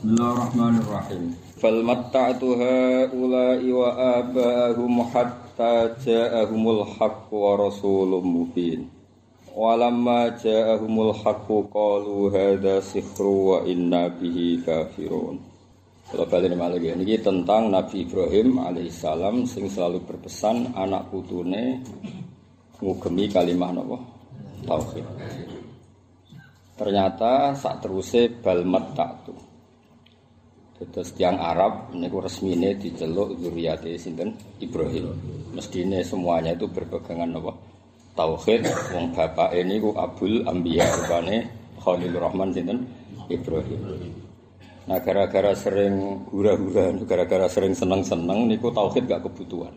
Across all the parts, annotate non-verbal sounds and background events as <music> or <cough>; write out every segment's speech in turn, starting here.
Bismillahirrahmanirrahim. Fal matta'tu haula'i wa aba'ahum hatta ja'ahumul haqqu wa rasulun mubin. Walamma ja'ahumul haqqu qalu hadza sihru wa inna bihi kafirun. Kalau balik malah ini tentang Nabi Ibrahim alaihissalam sing selalu berpesan anak putune ngugemi kalimah napa tauhid. Ternyata saat terusé bal matta'tu Terus tiang Arab niku resmine diceluk zuriyate sinten Ibrahim. Mestine semuanya itu berpegangan apa? Tauhid wong bapak ini ku Abul Ambiya rupane Khalilur Rahman sinten Ibrahim. Nah gara-gara sering hura-hura, gara-gara sering seneng-seneng niku tauhid gak kebutuhan.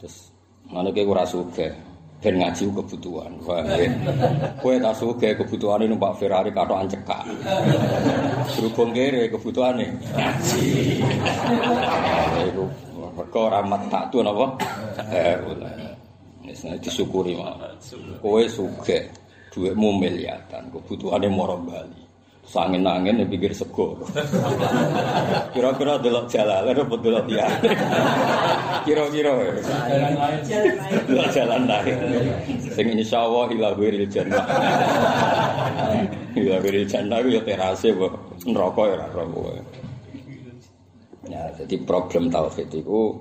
Terus mana kayak ora ben ngaji kebutuhan. Wah, kowe tak suge kebutuhane numpak Ferrari katokan cekak. Berhubung kere kebutuhane ngaji. Mergo rahmat tak tuh napa? Eh, wis disyukuri mah. Kowe suge duitmu miliatan, kebutuhane moro bali. Sangin angin di pinggir sego. Kira-kira delok jalan, apa delok dia? Kira-kira. Lain. Jalan lain. Sing insya Allah ilah wiril jannah. Ilah wiril jannah ya terase kok neraka ya neraka. Ya, jadi problem tauhid itu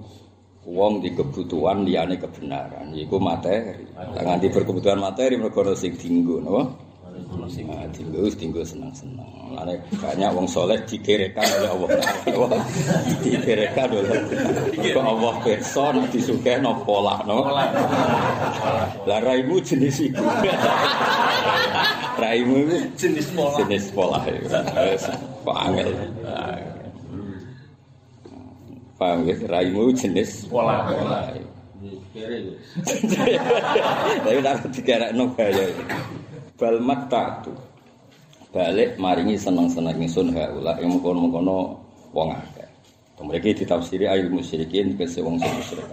wong di kebutuhan liyane kebenaran iku materi. Nganti berkebutuhan materi mergo sing dinggo, napa? Nah, tinggal tinggal senang senang. Lalu banyak wong soleh dikerekan oleh Allah. dikerekan oleh Allah. Allah person disukai no pola no. Lah raimu jenis itu. raimu jenis pola. Jenis pola. Kok angel. Paham ya? Raimu jenis pola. pola. Tapi tak dikerekan no gaya. Bal maktatu balik maringi seneng-seneng ingsun haula ing mengkono-mengkono wong akeh. Mereka ditafsiri ayat musyrikin ke wong sing musyrik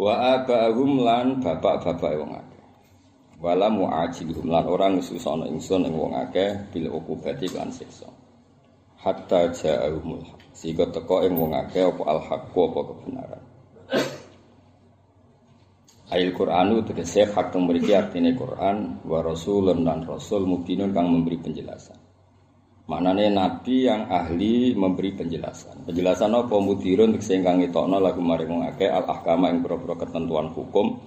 wa abahum lan bapak-bapak wong akeh. Wala mu'ajilhum lan orang ngususana ingsun ing wong akeh bil ukubati lan siksa. Hatta ja'ahumul sehingga teko ing wong akeh apa al haqqu apa kebenaran Ail Qur'anu tegese hak teng mriki artine Qur'an wa rasulun dan rasul mubinun kang memberi penjelasan. Manane nabi yang ahli memberi penjelasan. Penjelasan apa mudirun tegese kang ngetokno lagu maring wong akeh al ahkama ing pira ketentuan hukum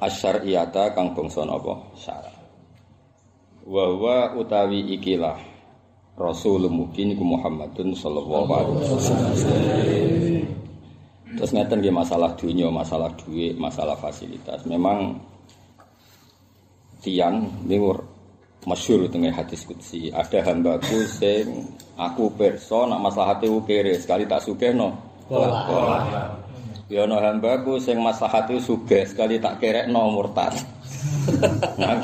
asyariyata kang bangsa napa syarat. Wa utawi ikilah Rasul mubin iku Muhammadun sallallahu alaihi wasallam. Terus ngeten nggih masalah dunia, masalah duit, masalah fasilitas. Memang tiang minggur masyur dengan hadis kutsi. Ada hambaku sing aku perso nak maslahate kere sekali tak no. Ya no hambaku sing maslahate suge sekali tak no murtad. <laughs> nah,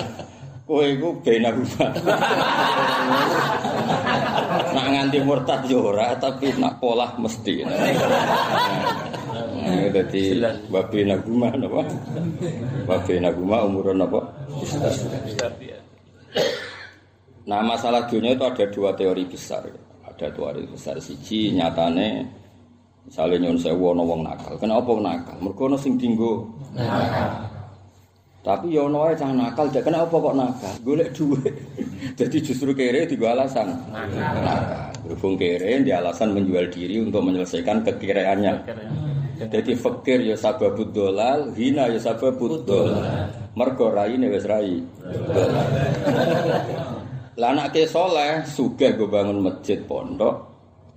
kowe iku bena rubah. <laughs> nganti murtad yo ora tapi nak pola mesti. <laughs> Jadi babi naguma napa? Babi naguma umur napa? Nah masalah dunia itu ada dua teori besar. Ada dua teori besar. Siji nyatane misalnya nyon sewu ana wong nakal. Kenapa nakal? Mergo ana sing dinggo nakal. Tapi ya ono wae cah nakal, jadi kenapa kok nakal? Golek duit. <laughs> Jadi justru kere digo alasan nakal. Berhubung kere dia alasan menjual diri untuk menyelesaikan kekireannya. Jadi fakir ya sababud dolal, hina ya sababud dolal. Mergo raine wis rai. Lah anak ke soleh, sugih gue bangun masjid pondok,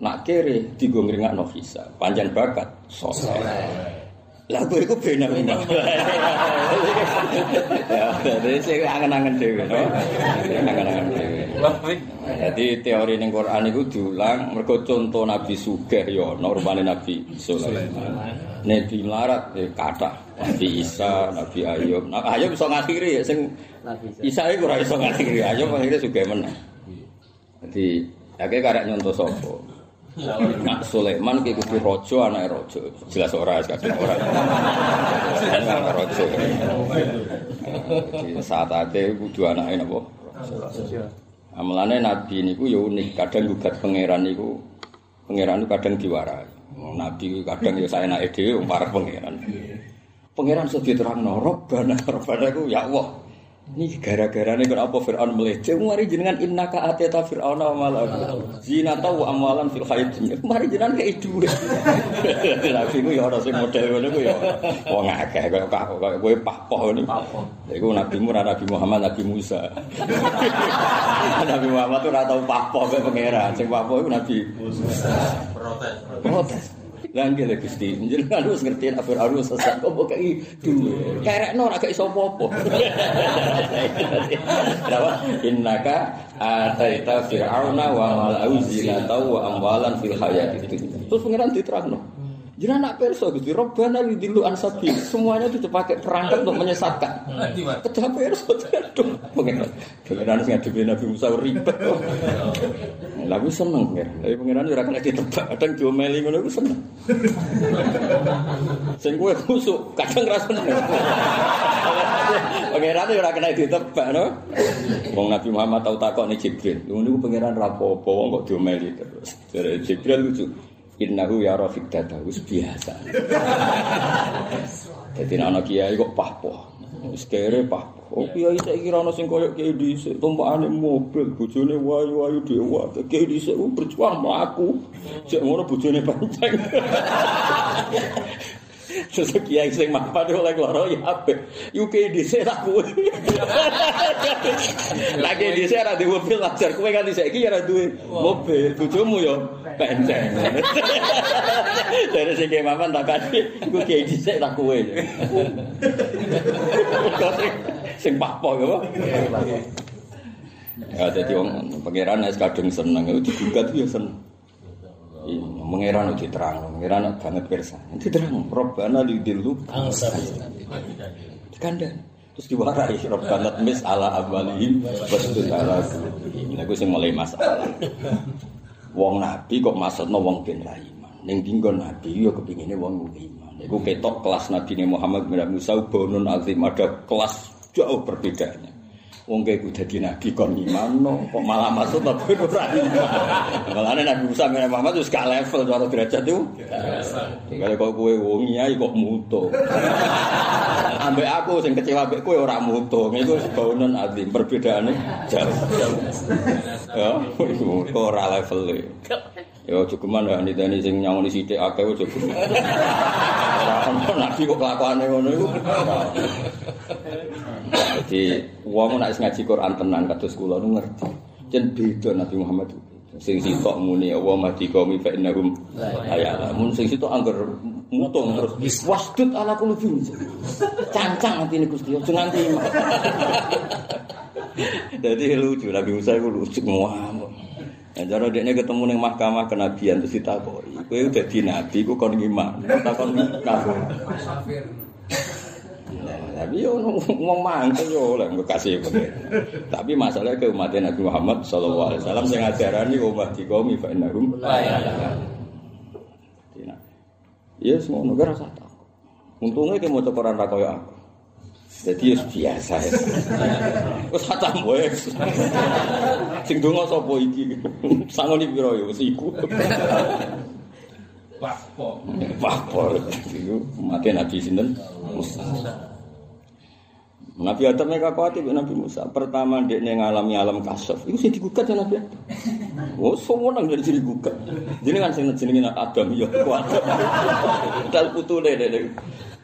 nak kiri digo ngringakno hisa, panjang bakat soleh. Lah gue iku bena <laughs> bena. Ya, jadi saya angen-angen dewi, no? Angen-angen dewi. Jadi teori ning Quran itu diulang, mereka contoh Nabi Sugeh ya, no rupane Nabi Sulaiman. Nabi Larat ya kata Nabi Isa, Nabi Ayub. Nah, Ayub bisa ngakhiri sing Isa itu ora iso ngakhiri. Ayub akhirnya Sugeh menang. Jadi, kayak karek nyontoh sopo. Nak Sulaiman ki kudu raja anake raja. Jelas ora kadang ora. Anak raja. Saat ate kudu anake napa? Amalane nabi niku ya unik, kadang gugat pangeran niku pangeran niku kadang diwarai. Nabi kadang ya saenake dhewe para pangeran. Pangeran sudah diterangno, Rabbana, Rabbana iku ya Allah. Ini gara-gara ini kenapa Fir'aun meleceh Mari jenengan innaka ateta Fir'aun wa malam Zina tau amalan fil khayat Mari jenengan kayak itu Nabi itu ya orang model itu ya Wah ngakeh gue pahpoh ini Itu Nabi Murah, Nabi Muhammad, Nabi Musa. <laughs> Nabi Muhammad itu rata pahpoh kayak pangeran. Sing pahpoh itu Nabi Musa. Protes. Protes Langge lagi Gusti, jenengan <laughs> harus ngerti nek Firaun sesat kok kok iki duwe. Kerekno ora gak iso apa-apa. <laughs> Kenapa? Innaka ataita fir'auna wa malau zinata wa amwalan fil hayati Terus pengiran diterangno. Jangan nak perso gitu, robbana lidilu ansabi. Semuanya itu dipakai perangkat untuk menyesatkan. Kedah perso, aduh, pengiran. Pengiran sing ngadepi Nabi Musa ribet. Lagu seneng ya. Tapi pengiran ora kena ditebak, kadang diomeli ngono iku seneng. Sing kowe kusuk, kadang ra seneng. Pengiran ora kena ditebak, no. Wong Nabi Muhammad tau takokne Jibril. Ngono pengiran ra apa-apa, wong kok diomeli terus. Jibril lucu. Innahu ya rafiq wis biasa. <laughs> Dadi ana kiai kok pahpoh. Wis kere pahpoh. Oh kiai saya kira sing koyo kiai dhisik. Tumpakane mobil bojone wayu-wayu dewa kiai dhisik berjuang mlaku. Sik ngono bojone panceng <laughs> Sesuk kiai sing mapan oleh loro ya apik. UK dhisik tak kuwe. Lagi dhisik ora duwe mobil ajar kowe kan dhisik iki ora duwe mobil. Bojomu yo penceng. Dari sing kiai mapan tak kali iku kiai dhisik tak kuwe. Sing papo yo. Ya dadi wong pangeran nek kadung seneng itu digugat ya seneng. Mengeran uji terang, mengeran banget persa. Nanti terang, Robbana lidilu Kandang. Terus diwarai, Robbana mis ala abalihim, betul ala Ini aku sih mulai masalah. Wong nabi kok maksudnya wong bin iman. Neng tinggal nabi, ya kepinginnya wong iman. Iku ketok kelas nabi Muhammad bin Musa, bonun azim, ada kelas jauh perbedaannya. Wong kayak gue jadi nabi kon gimana? Kok malah masuk tapi ora Malah nabi Musa bin Muhammad itu gak level cara derajat itu. Tinggal kok gue wong nyai kok muto. Ambek aku sing kecewa ambek kowe ora muto. Iku sebaunan azim perbedaannya jauh. Ya, kok ora level e. Ya cukuman ya niteni sing nyangoni sithik akeh cukup. Ora nabi kok kelakuane ngono iku. Jadi wong nek ngaji Quran tenan kados kula nu ngerti. Jen beda Nabi Muhammad sing sitok muni wa mati qaumi fa innahum ayala mun sing sitok angger mutung terus wasdud ala kulubin cancang nanti ini Gusti aja nganti <laughs> Jadi lucu Nabi Musa itu lucu ngamuk. Nah, cara dia ketemu neng mahkamah kenabian terus ditakoi. Kowe udah di nabi, kowe kon gimana? Takon kafir. Tapi yo ngomong mangkel yo oleh kasih pengen. Tapi masalahnya ke umat Nabi Muhammad sallallahu alaihi wasallam sing ajarani umat di kaum fa innahum Iya semua negara tak. Untungnya dia mau cokoran rakoy aku. Jadi ya biasa ya. Wes kacang wes. Sing donga sapa iki? Sangoni piro ya wis iku. Pakpo. Pakpo. Iku mati Nabi sinten? Musa. Nabi Adam mereka khawatir Nabi Musa. Pertama dia ngalami alam kasaf. Itu sih digugat ya Nabi Adam. Oh, semua nang dari sini gugat. Jadi kan sing jenenge Adam ya kuat. Dal putune deh.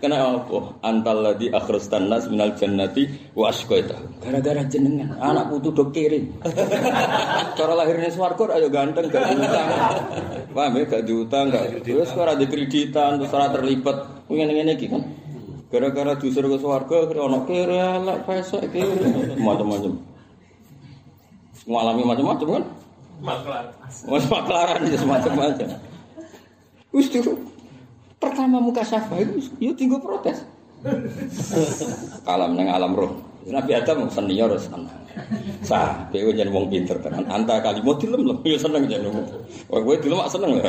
Kena apa? Antal ladzi akhrastan nas minal jannati wa asqaita. Gara-gara jenengan anak putu do kirim. <laughs> Cara lahirnya swarga ayo ganteng gak diutang. Paham ya gak diutang gak. Terus ora di kreditan terus ora terlibat. Ngene-ngene iki kan. Gara-gara dusur ke swarga ono kere elek pesek kere macam-macam. Mengalami macam-macam kan? Maklaran. Mas maklaran ya semacam-macam. Wis dulu. Pertama muka syafa itu yo tinggal protes. Kalam neng alam roh. Nabi Adam senior sana. Sah, kowe yen wong pinter tenan. Anta kalimu dilem lho, yo seneng jen wong. Kowe dilem seneng lho.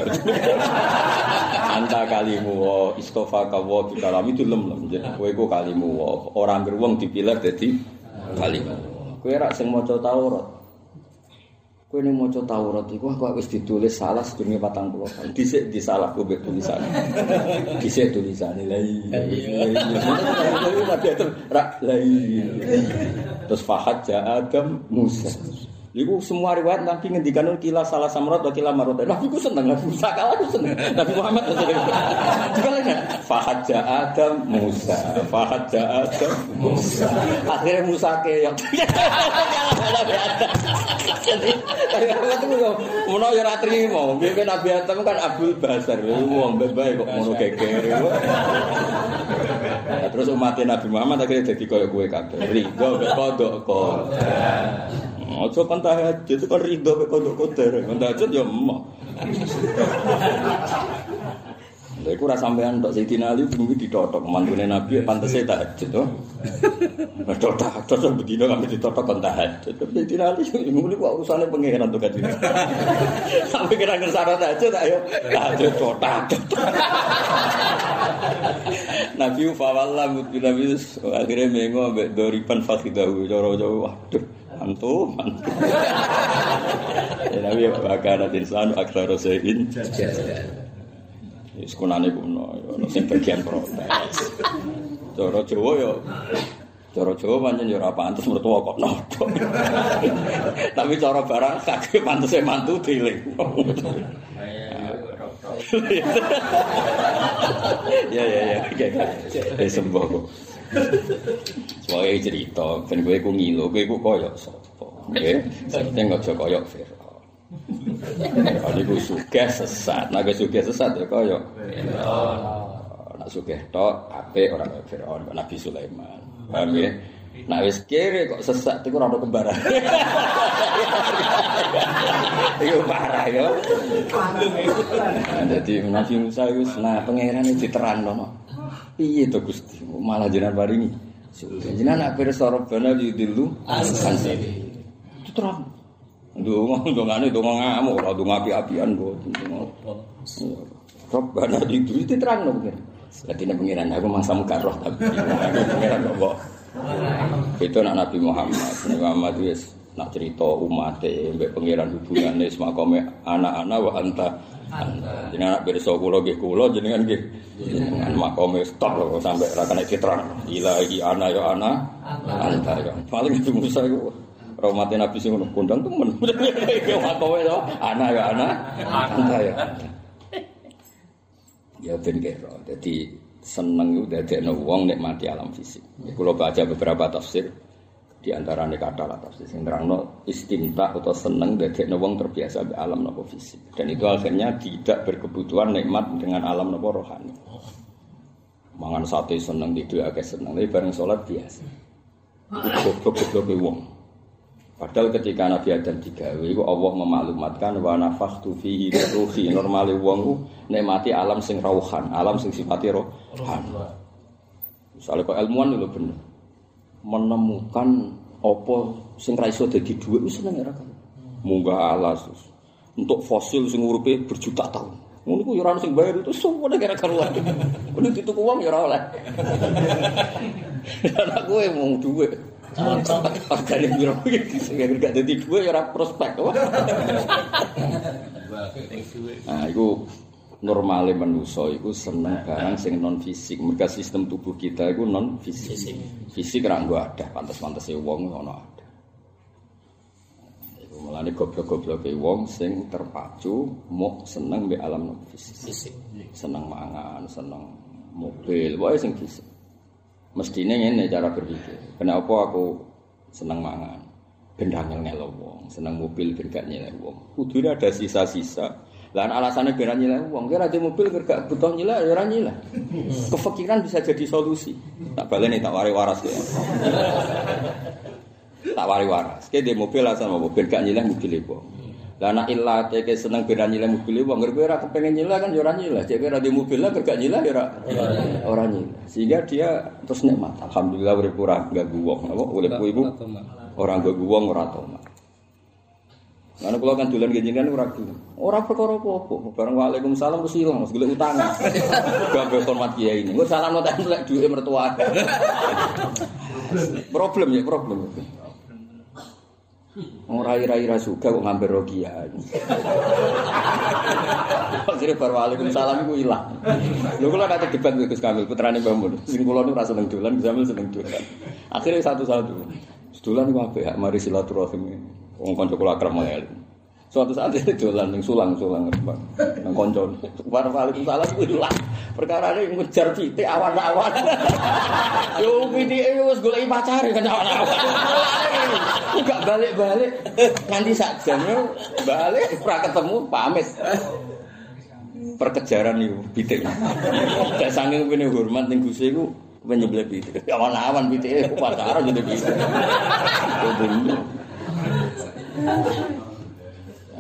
anta kalimu wa istofa ka wa kalami dilem lho. Kowe ku kalimu wa ora anggere wong dipilih dadi kalimu. Kowe rak sing maca Taurat. Kowe ning maca Taurat iku kok wis ditulis salah sedurunge 40 tahun. Dhisik disalah kowe mbek tulisan. <laughs> Dhisik tulisane la iya. Nabi Adam ra la iya. Terus Fahad ja Adam Musa. Iku semua riwayat Nabi ngendikan kila salah samrat atau kila marot. Nabi ku seneng, Nabi Musa kalah ku seneng. Nabi Muhammad seneng. Juga lagi Fahad Adam Musa. Fahad ja Adam Musa. Akhirnya Musa keok. Nabi Adam. Jadi, aku tuh mau ya ratri mau. Biar Nabi Adam kan Abdul Basar. Wong baik kok mau geger. Terus umatnya Nabi Muhammad akhirnya jadi koyo gue kabeh. Ridho kodok kodok. Aja kan tahajud itu kan ridho mek kodok kotor. Kan tahajud ya emah. Lha iku ora sampean tok Sayyidina Ali bengi ditotok mantune Nabi pantese tahajud to. Wis totok terus bedino kami ditotok kon tahajud. Sayyidina Ali ngene kok urusane pangeran to kadine. Sampai kira ngersara tahajud ayo tahajud totak. Nabi fawalla mutbi Nabi akhirnya mengo ambek doripan fakhidahu cara-cara waduh mantu <laughs> ya nabi bakal ada insan akhir rosain wis kunane kuno ono sing bagian protes. Cara Jawa ya cara Jawa pancen ya ora pantes mertua kok nopo. <laughs> Tapi cara barang kake pantese mantu diling <laughs> ya ya ya ya sembuh kok Soale cerita, ben kowe ku ngilo, kowe ku koyo sapa? Nggih, penting aja koyo Firaun. Iku sugih sesat, nek sugih sesat ya koyo Firaun. Nek sugih tok apik ora koyo Firaun, Nabi Sulaiman. Paham ya? Nah wis kere kok sesat iku ora ono kembaran. Iku parah ya. Jadi Nabi Musa wis nah pangeran diterangno. Piye to Gusti? Malah jenengan paringi. Jenengan nak pirsa Rabbana yudillu an Itu terang. Ndonga ndongane ndonga ngamuk ora ndonga api-apian kok. Rabbana itu itu terang no pengiran. Dadi nek pengiran aku mangsa muka roh tapi pengiran kok. Itu nak Nabi Muhammad. Nabi Muhammad wis nak cerita umat mbek pengiran hubungane semakome anak-anak wa anta jenengan anak pirsa kula nggih kula jenengan nggih. Jenengan makome stop lho sampai ra kena diterang ilahi ana ya ana. Anta ya. Paling itu Musa iku. Rahmate nabi sing ngono kondang temen. <laughs> Makome yo ana ya ana. Anta ya. Ya ben kira dadi seneng itu dadekno wong nek mati alam fisik. Kula baca beberapa tafsir di antara kata lah tafsir sing terangno istimta atau seneng dadekno wong terbiasa be alam nopo fisik dan itu akhirnya tidak berkebutuhan nikmat dengan alam nopo rohani mangan sate seneng tidur agak seneng tapi bareng sholat biasa goblok-goblok wong Padahal ketika Nabi Adam digawe, itu Allah memaklumatkan wa nafakhtu fihi ruhi. Normale wong nikmati alam sing rauhan, alam sing sifati rohan. Misalnya kok ilmuwan itu bener. Menemukan apa sing ra iso dadi dhuwit wis seneng ora kan. Munggah alas. Untuk fosil sing uripe berjuta tahun. Ngono ku ya ora sing bayar itu semua negara karuan. Kudu dituku wong ya ora oleh. <laughs> Anak kowe mau dhuwit. Hargane piro iki sing gak dadi dhuwit ya ora prospek. Nah, iku normale manusa iku seneng barang sing non fisik. Merga sistem tubuh kita iku non fisik. Fisik ra nggo ada, pantes-pantese wong ono ada. Iku mulane goblok-gobloke wong sing terpacu mau seneng mbek alam non fisik. Seneng mangan, seneng mobil, wae sing fisik. Mestine ngene cara berpikir. Kenapa aku seneng mangan? Gendang ngelo wong, seneng mobil ben gak nyelek wong. Kudune ada sisa-sisa Lah alasannya biar nyileh uang, kira di mobil gak butuh nyileh, ya nyileh. Kefikiran bisa jadi solusi. Tak balik nih tak wari waras ya. tak wari waras. Kayak di mobil asal mau mobil gak nyileh mobil itu. Lah ilah cek seneng biar nyileh mobil itu, nggak kira kepengen nyileh kan jora nyileh. Cek kira di mobil lah gak nyileh ya orang nyileh. Sehingga dia terus nikmat. Alhamdulillah ora gak guwong. Apa urip ibu orang gak guwong ora tomat. Karena kalau kan dolan genjengan ora gelem. Ora perkara apa-apa. Bareng Waalaikumsalam terus ilang, terus golek utang. Gak hormat kiai ini. Gue salam notek lek duwe mertua. problem ya, problem. Rai-rai ra suka kok ngambil rogia. Akhirnya baru waalaikumsalam iku ilang. Lho kula kate debat Gus Kamil putrane Mbah Mun. Sing kula nu ra seneng Gus Kamil seneng dolan. Akhirnya satu-satu. Sedolan iku apik, mari silaturahim. Wong kanca kula akrab Suatu saat ini dolan ning sulang-sulang nang kanca. Waalaikumsalam kuwi ilang. Perkara ini ngejar <laughs> pitik awan-awan. Yo pitike wis golek pacare kan awan-awan. Enggak balik-balik nganti sak jam balik ora ketemu pamit. Perkejaran itu pitik. Dak saking kene hormat ning Gusti iku penyebelah pitik. Awan-awan pitike pacaran jadi pitik.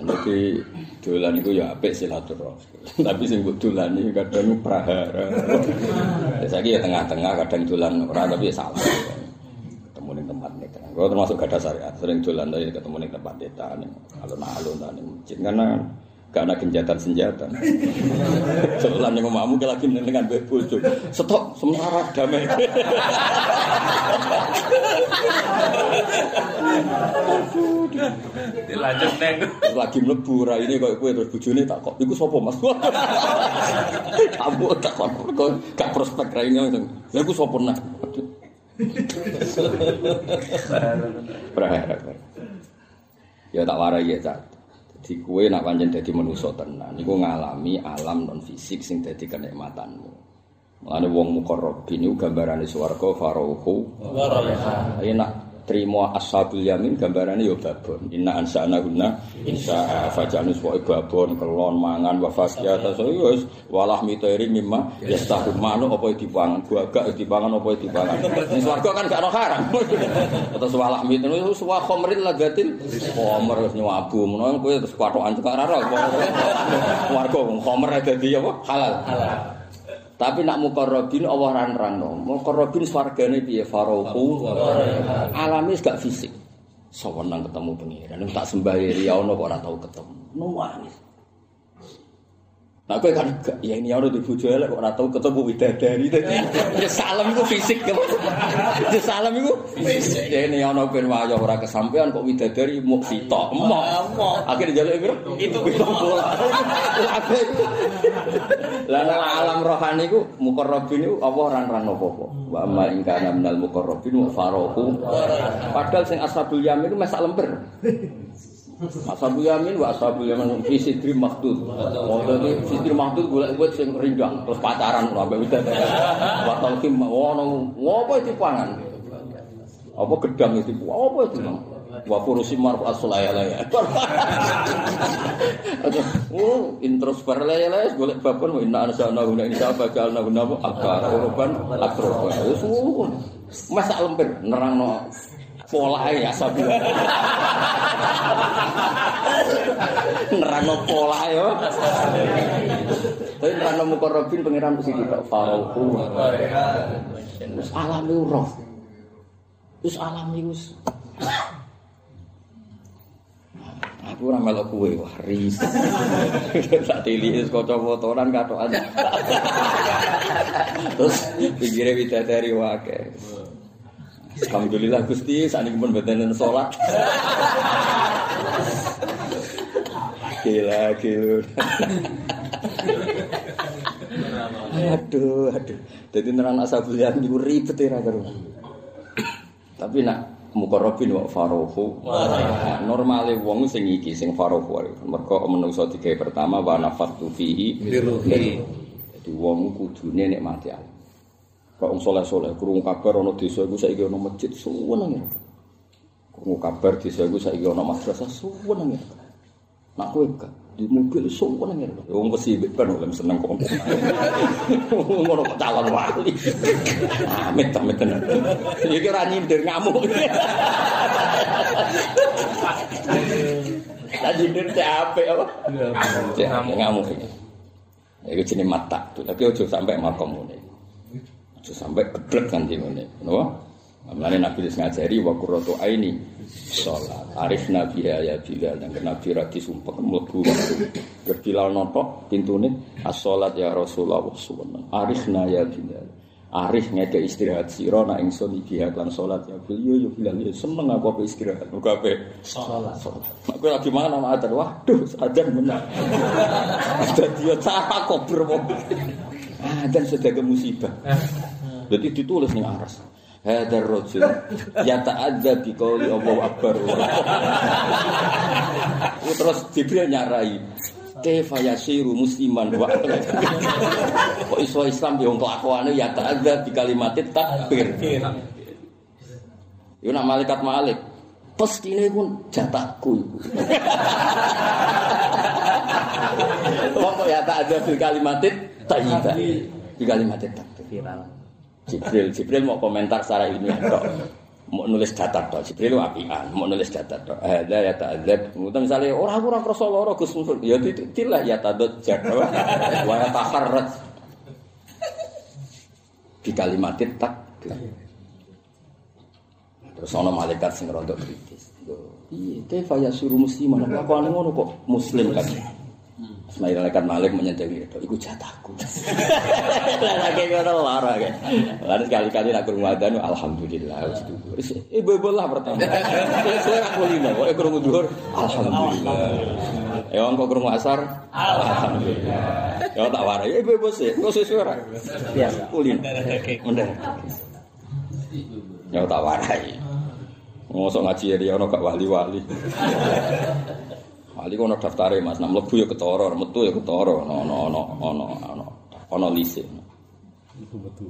Jadi dolan iku ya apik silaturahmi. <laughs> Tapi sing mbok dolani kadang prahara. <laughs> Ya saiki ya tengah-tengah kadang dolan ora tapi ya salah. Ketemu ning tempat netra. Kalau termasuk gada syariat, sering dolan dari ketemu ning tempat netra ning alun-alun ning masjid karena ada genjatan senjata. <laughs> Setelah ning omahmu lagi dengan bojo. Stop sementara damai. <laughs> Dilanjut neng. Lagi mlebu ra ini kok kowe terus bojone tak kok iku sapa Mas? <laughs> Kamu tak kok gak prospek ra ini. Lah iku sapa nah? Berharap. Ya tak warai ya tak. Jadi kue nak panjang jadi manusia tenan, niku ngalami alam non fisik sing jadi kenikmatanmu. Mulane wong mukarrabin niku gambarane swarga farauhu. Enak trimo ashabul yamin gambarane yo babon. Inna ansana guna insya fajanus wa babon kelon mangan wa fasya ta so wis walah miteri mimma yastahu manu apa dipangan gua gak dipangan apa dipangan ning swarga kan gak ono haram. <laughs> Terus walah miteri wis wa khamril lagatin khamr wis nyabu menawa kowe terus kwatokan cekak ora warga khamr dadi apa? Halal. Halal Tapi nak mukarrabin Allah ran rano. Mukarrabin swargane piye farauhu. Alami gak fisik. Sawenang ketemu pengiran. Tak sembah ya ono kok ora tau ketemu. Nuwangis. Nah, kowe kan ya ini orang di bojo elek kok ora tau ketemu widadari ya salam iku fisik. Ya salam iku fisik. Ya ini ana ben wayo ora kesampean kok widadari muk sitok. Emok. Akhire njaluk piro? Itu piro. Lah nang alam rohani iku mukarrabin iku apa ora ran apa-apa. Wa ma in kana minal mukarrabin wa farohu. Padahal sing ashabul yamin iku masak lember. Ashabul yamin wa ashabul yamin fi sidri mahdud. Oh dadi sidri mahdud golek wit sing rindang terus pacaran lho ambek widan. Wa talqim ono ngopo iki pangan. Apa gedang itu? Apa itu? Wa furusi marfu asulaya laya. Oh, intros paralaya laya golek babon wa inna ansana guna insya Allah jalna guna akbar urban akroba. Wis masak lemper nerangno pola ya sabu. Nerano pola ya. Tapi nerano mukorobin pangeran mesti kita farohu. Wis alami roh. Wis alami wis. Aku ora melok kuwe wah ris. Tak tili wis kaca fotoran katokan. Terus pinggire widadari wae. Alhamdulillah Gusti saat ini pun beten sholat. Gila, gila. aduh, aduh. Jadi nerang asabul yang itu ribet ya Tapi nak mukarrabin wa farohu. Normale wong sing iki sing farohu. Mergo menungso tiga pertama wa nafatu fihi. Jadi wong kudune nek mati Allah. Kok wong saleh-saleh krungu kabar ana desa iku saiki ana masjid suweneng ya. Krungu kabar desa iku saiki ana madrasah suweneng ya. Nak kowe gak di mobil suweneng ya. Wong mesti ben oleh seneng kok. Ngono kok calon wali. Amit amit tenan. Iki ora nyindir ngamuk. Tadi nyindir cek apik apa? Ngamuk. Ngamuk. Iku jenenge mata. Tapi ojo sampai makom ngene. Sampai geblek kan ngene. Napa? Mulane Nabi wis ngajari wa qurratu aini salat. Arif Nabi ya Bilal dan Nabi ra disumpah mlebu Bilal noto pintune as-salat ya Rasulullah subhanahu. Arifna ya Bilal. Arif ngeke istirahat sira nak ingsun iki lan salat ya bil yo bilang yo seneng aku apa istirahat muga ape salat aku lagi mana mater waduh adan menang <laughs> dadi yo cara kober wong adan sedaya musibah <laughs> Jadi ditulis ning aras. Hadar rajul ya ta'adza bi qouli Allahu akbar. Terus Jibril nyarai. Kaifa yasiru musliman wa Kok iso Islam yo kelakuane ya ta'adza kalimat takbir. Yo nak malaikat malik. Pestine pun jatahku iku. Kok ya ta'adza bi kalimat tayyibah. Kalimat takbir. Jibril, Jibril mau komentar secara ini tok. Mau nulis data tok. Jibril lu apian, mau nulis data tok. Ada ya ta'adzab. Mungkin misalnya orang-orang krasa lara Gus Musul, ya tidak ya tadot jar. Wa ya taharrat. Di kalimatin tak. Terus ana malaikat sing rada kritis. Iya, kaifa suruh musliman. Apa ngono kok muslim kan? Ismail malaikat Malik menyentuh itu, iku jatahku. Lagi ngono lara kan. Lalu sekali-kali nak krungu adzan alhamdulillah. Ibu-ibu lah pertama. Saya aku lima, kok krungu dhuwur alhamdulillah. Ya kok krungu asar alhamdulillah. Ya tak warai ibu-ibu sih, kok sesuai ora? Biasa kulin. Mending. Ya tak warai. Ngosok ngaji ya ono gak wali-wali. Wali kono daftare Mas, nang mlebu ya ketara, metu ya ketara, ono ono ono ono ono ono lise. Iku metu.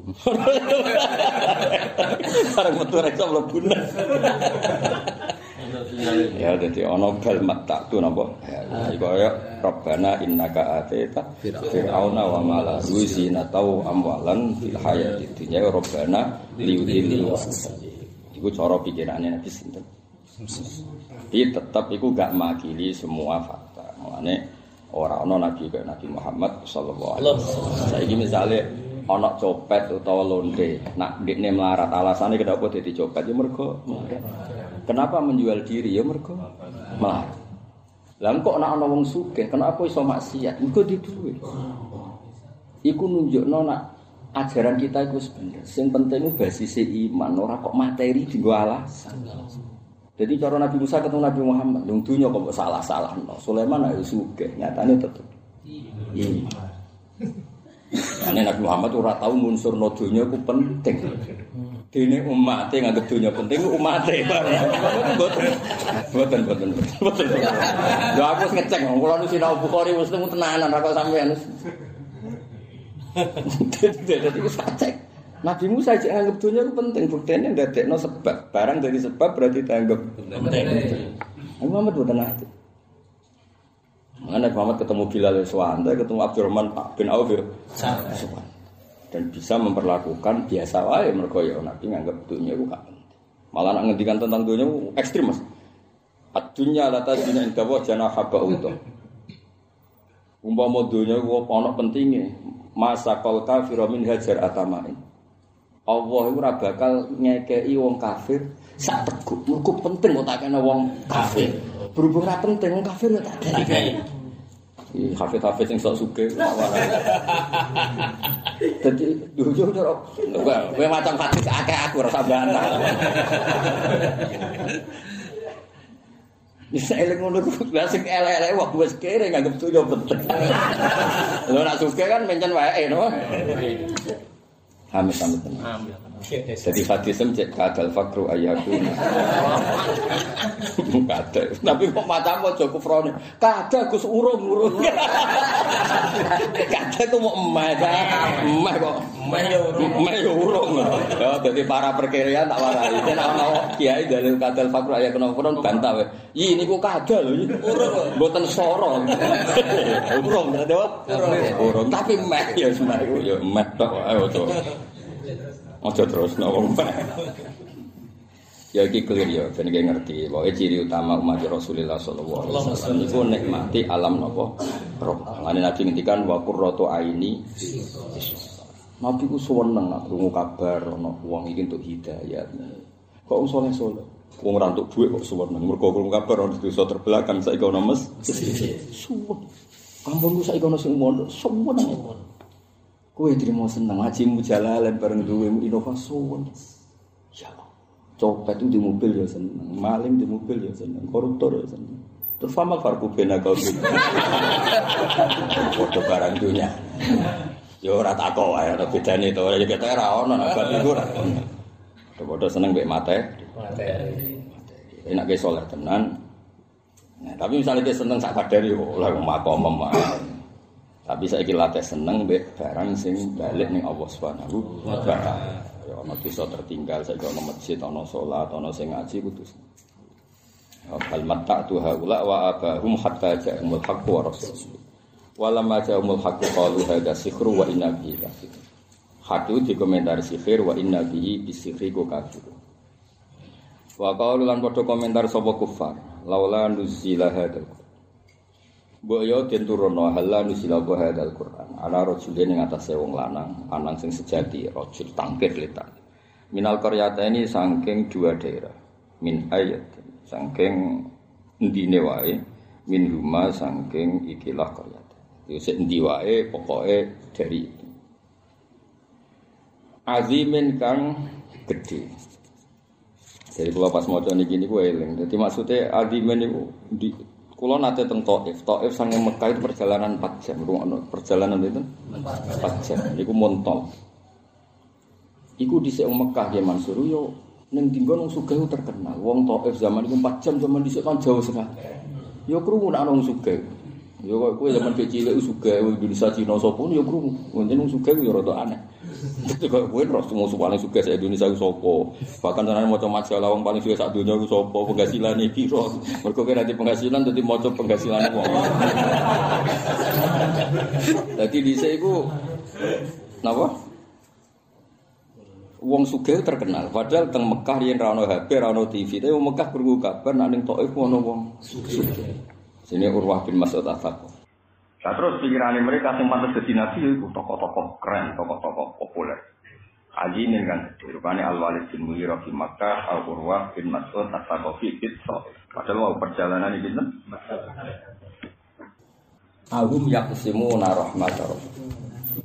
Bareng metu rek mlebu. Ya dadi ono bal mata tu napa? Ya iku ya Rabbana innaka atita fir'auna wa mala ruzina tau amwalan fil hayati dunya Rabbana liudilil Iku cara pikirane Nabi sinten. Tapi tetap itu gak makili semua fakta. Makanya orang-orang Nabi kayak Nabi Muhammad Sallallahu Alaihi Wasallam. Misalnya anak copet atau londe, nak dia melarat alasannya kenapa jadi copet ya mergo. Kenapa menjual diri ya mergo melarat. Lah kok nak ana wong kenapa iso maksiat? Iku diduwe. Iku nunjukno nak ajaran kita itu sebenarnya. Yang penting itu basis iman, orang kok materi di alasan. Jadi cara Nabi Musa ketemu Nabi Muhammad, yang dunia kok salah-salah. No. Sulaiman ayo suge, nyatanya tetap. Iya. Karena Nabi Muhammad ora tahu munsur no dunia itu penting. Dene umatnya nganggep dunia penting, umatnya Boten, boten, boten, boten. Yo aku ngecek, kalau nu sinau Bukhari wis tenanan ra kok sampean. Jadi <laughs> wis cek. Nabi Musa aja anggap dunia itu penting, buktinya tidak no sebab. Barang dari sebab berarti dianggap penting. Muhammad buatan hati. Mengenai Muhammad ketemu Bilal Suwanda, ketemu Abdurrahman bin Auf ya. Dan bisa memperlakukan biasa wae mereka ya Nabi nganggap dunia itu gak penting. Malah nak ngendikan tentang dunia ekstrim mas. Adunya lata dina indawa jana haba utuh. Umpama dunia itu ana pentingnya. Masa kal kafiromin hajar atamain. Allah ora bakal ngekei wong kafir sak teguk. Mergo penting kok tak kena wong kafir. Berhubung ora penting wong kafir ya tak kei. Hafid-hafid yang sok suge Jadi dulu cara Gue macam hadis akeh aku rasa bantah Bisa eling ngono ku sing elek-elek wah wis kere nganggep tuyo penting. Lho nak suge kan mencen wae no. Amin amin tenan. Jadi hadis cek kadal fakru ayaku. <laughs> Kada. Tapi kok matamu aja kufrone. Kada Gus urung-urung. Kada ku mau emah ta. Emah kok. Emah yo yo urung. Ya dadi para perkirian tak warai. Yen ana kiai dari kadal fakru ayaku nang bantah wae. Yi niku kada lho. Urung. Mboten soro. Urung berarti Urung. Urung. Tapi emah ya emah yo emah tok ae Ojo terus wong Ya iki clear ya ben iki ngerti bahwa ciri utama umat Rasulullah sallallahu alaihi wasallam iku nikmati alam napa roh. Lan Nabi ngendikan wa qurratu aini. Nabi ku seneng nak krungu kabar ana wong iki entuk hidayat. Kok wong saleh saleh. Wong ora entuk dhuwit kok seneng. Mergo krungu kabar ana desa terbelakang saiki ana mes. Suwun. Kampungku saiki ana sing mondok, seneng. Kowe trimo seneng ngaji mujalalan bareng duwe inovasi. Ya. Copet itu di mobil ya seneng, maling di mobil ya seneng, koruptor ya seneng. Terus fama farku bena kau gitu. Foto barang dunia. Ya ora tak kok wae ana bedane to. Ya kita ora ono nek bab. Padha seneng mek mate. Enak ge saleh tenan. Nah, tapi misalnya dia seneng sak kadari oleh makom Tapi saya kira latih seneng be barang sing balik nih Allah Subhanahu wa taala. Ya ana desa tertinggal saya ono masjid, ono salat, ono sing ngaji kudu. Bal matta'tu haula wa abahum hatta ja'umul haqqu wa rasul. Walamma ja'umul haqqu qalu hadza sikhru wa inna bihi kafir. Hak itu dikomentari sihir wa inna bihi bisihri ku kafir. Wa qalu lan padha komentar sapa kufar, laula nuzila hadzal Mbok yo den turunno hala nusila apa hadal Quran. Ala rajulin ning atase wong lanang, anang sing sejati, rajul tangkir litan. Minal qaryata ini saking dua daerah. Min ayat saking endine wae, min huma saking ikilah qaryata. Yo sik endi wae pokoke dari itu. Azimin kang gede. Jadi kalau pas mau niki niku eling. Jadi maksudnya azimin niku di Kulo nate teng Taif, Taif sange Mekah itu perjalanan 4 jam, perjalanan itu 4 jam. Iku montol. Iku di wong Mekah ya Mansur yo ning dinggon wong sugih terkenal. Wong Taif zaman iku 4 jam zaman dhisik kan jauh sekali. Yo krungu nek wong sugih. Yo kok kowe zaman kecil sugih Indonesia Cina sapa yo krungu. Wong sugih yo rada aneh. Kok kowe terus musuh paling suka Indonesia ku sapa? Bahkan tenan maca majalah wong paling suka sak donya ku sapa? Penghasilan iki piro? Mergo kira nanti penghasilan dadi maca penghasilan wong. Dadi dhisik iku napa? Wong sugih terkenal, padahal teng Mekah yen ra ono HP, ra ono TV, tapi Mekah krungu kabar nek ning Thaif ono wong sugih. Sini Urwah bin Mas'ud Afaq. Nah terus pikiran mereka yang pantas jadi nabi itu tokoh-tokoh keren, tokoh-tokoh populer. Haji ini kan, rupanya Al Walid bin Mughirah di Makkah, Al Urwah bin Mas'ud, As Saqafi bin Padahal mau perjalanan ini gitu. Ahum yaksimu narahmat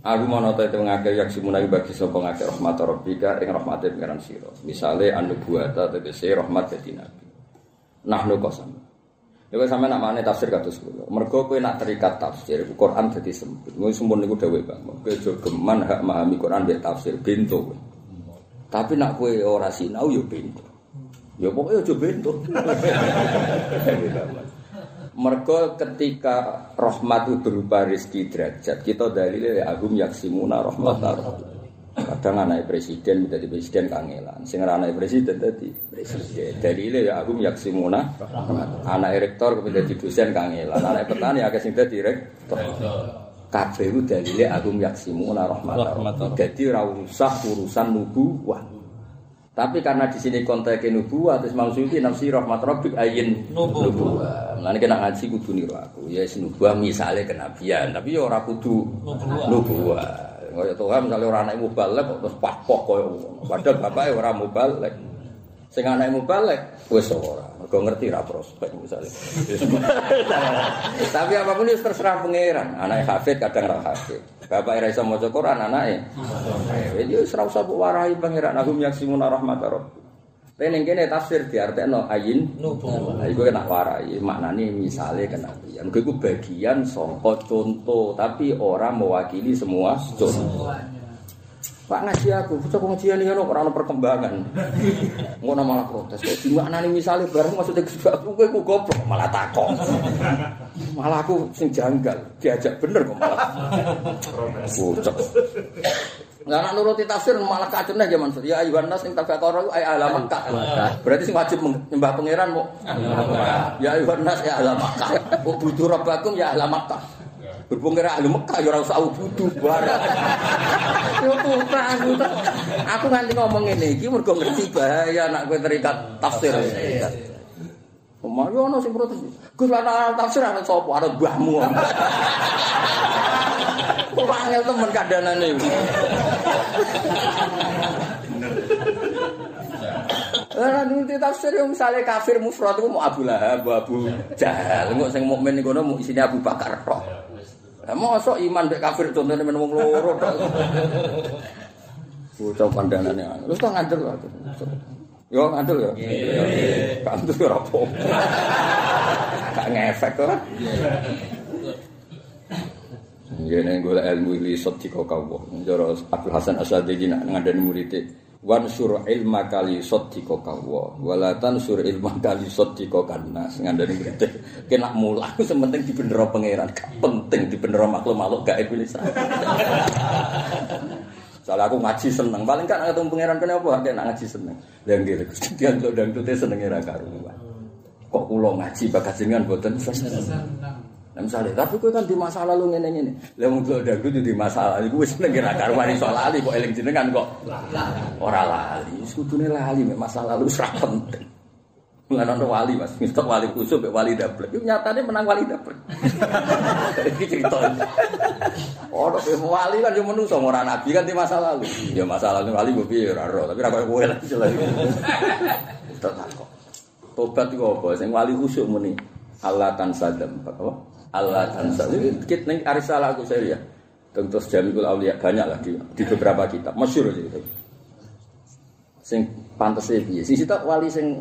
Aku mau nota itu ngake yaksimu nabi bagi sopo ngake rahmat rabbika ing rahmatnya pengiran siro. Misalnya anu buata tegese rahmat jadi nabi. Nahnu kosam. Ya kok sampe nak mane tafsir kados kula. Mergo kowe nak terikat tafsir, Quran dadi sempit. Kowe sumpun niku dawuh Bang. Kowe aja geman hak memahami Quran mbek tafsir bento. Tapi nak kowe ora sinau ya bento. Ya pokoknya aja bento. <laughs> Mergo ketika rahmat berupa rezeki derajat, kita dalilnya ya agum yaksimuna rahmat Kadang anak presiden menjadi presiden kangelan, sing anak presiden tadi presiden. Dari ini ya aku yaksimuna, anak rektor menjadi dosen kangelan, anak petani agak sing dadi rektor. Kabeh itu dalile aku yaksimuna rahmat. Jadi ora usah urusan nubuwah. Tapi karena di sini konteksnya nubuwah, terus maksudnya nafsi rahmat rabbik ayin nubuwah. Mulane kena ngaji kudu niru aku. Ya nubuwah misalnya kenabian, tapi ya ora kudu nubuwah. Kaya Tuhan misalnya orang anak mubalek terus pahpoh kaya Padahal bapaknya orang mubalek. Sing anak mubalek wis ora. Mergo ngerti ra prospek misalnya. <laughs> Tapi apapun itu terserah pangeran. Anak hafid kadang ra hafid. Bapak ora iso maca Quran anake. Jadi wis ora usah warai pangeran aku yaksimun rahmat rabbik. Tapi yang kene tafsir diartekno ayin nubuwah. Iku kena warai, maknane misale kenabian. Iku bagian sangka contoh, tapi ora mewakili semua contoh. Pak ngaji aku, bocah pengajian ini kan ora ono perkembangan. <laughs> Ngono malah protes. Kok dimaknani misale bareng maksudnya sebab kowe ku goblok malah takon. <laughs> Malah aku sing janggal, diajak bener kok malah. <laughs> Bocah. Lah nuruti tafsir malah kacune ya maksud. Ya ayuhan nas ing tafakara ay ala Makkah. Berarti sing wajib nyembah pangeran mu. Ya ayuhan nas ya ala Makkah. Budu rabbakum ya ala Makkah. Berhubung kira ahli Mekah ya ora usah budu barang. Yo putra aku aku nganti ngomong ngene iki mergo ngerti bahaya anak kowe terikat tafsir. Kemarin ono sing protes. Gus lan tafsir ana sapa? Ana mbahmu. Kok angel temen kandanane iki. Lah nuti tafsir yo misale kafir mufrad ku mau Abu Lahab, Abu Jahal, engko sing mukmin niku mau isine Abu Bakar tok. Lah mosok iman mek kafir contone men wong loro tok. Bocah pandangane. Lu tak ngandel lho. Yo ngandel ya. Ngandel ora apa. Gak ngefek kok. Ngene golek ilmu li sotiko kawo. Njaro Abdul Hasan Asadili nak ngandani murid wan sur ilma kali sotiko kawo. Walatan sur ilma kali sotiko kanas ngandani murid. Kena mulang sementing dibenero pangeran. Penting dibenero makhluk-makhluk gak iblis. <laughs> Soalnya aku ngaji seneng, paling kan ketemu pangeran kenapa? Kayak nak ngaji seneng. Dan gitu, dia untuk dan itu seneng era karuan. Kok pulau ngaji bakat jenengan boten seneng. Nah, misalnya, tapi gue kan di masa lalu ngene ngene. Lah wong kok dagu di masa lalu gue seneng kira karuan iso lali kok eling jenengan kok. Ora lali, kudune lali mek masa lalu ora penting. Mulane wali Mas, ngistok wali kusuk mek wali dablek. Iku nyatane menang wali dablek. <laughs> Iki cerita. Oh, tapi wali kan yo menungso ora nabi kan di masa lalu. Ya masa lalu wali gue piye ora ro, tapi koyo kowe lah jelas. Tetap kok. Tobat iku apa? Sing wali kusuk muni Allah tan sadam. Apa? Allah tan sadam. Kit ning arisalah aku saya ya. Tentu Jamikul Aulia banyak lah di, di beberapa kitab. Masyhur itu. Sing pantes piye? Sisi tak wali sing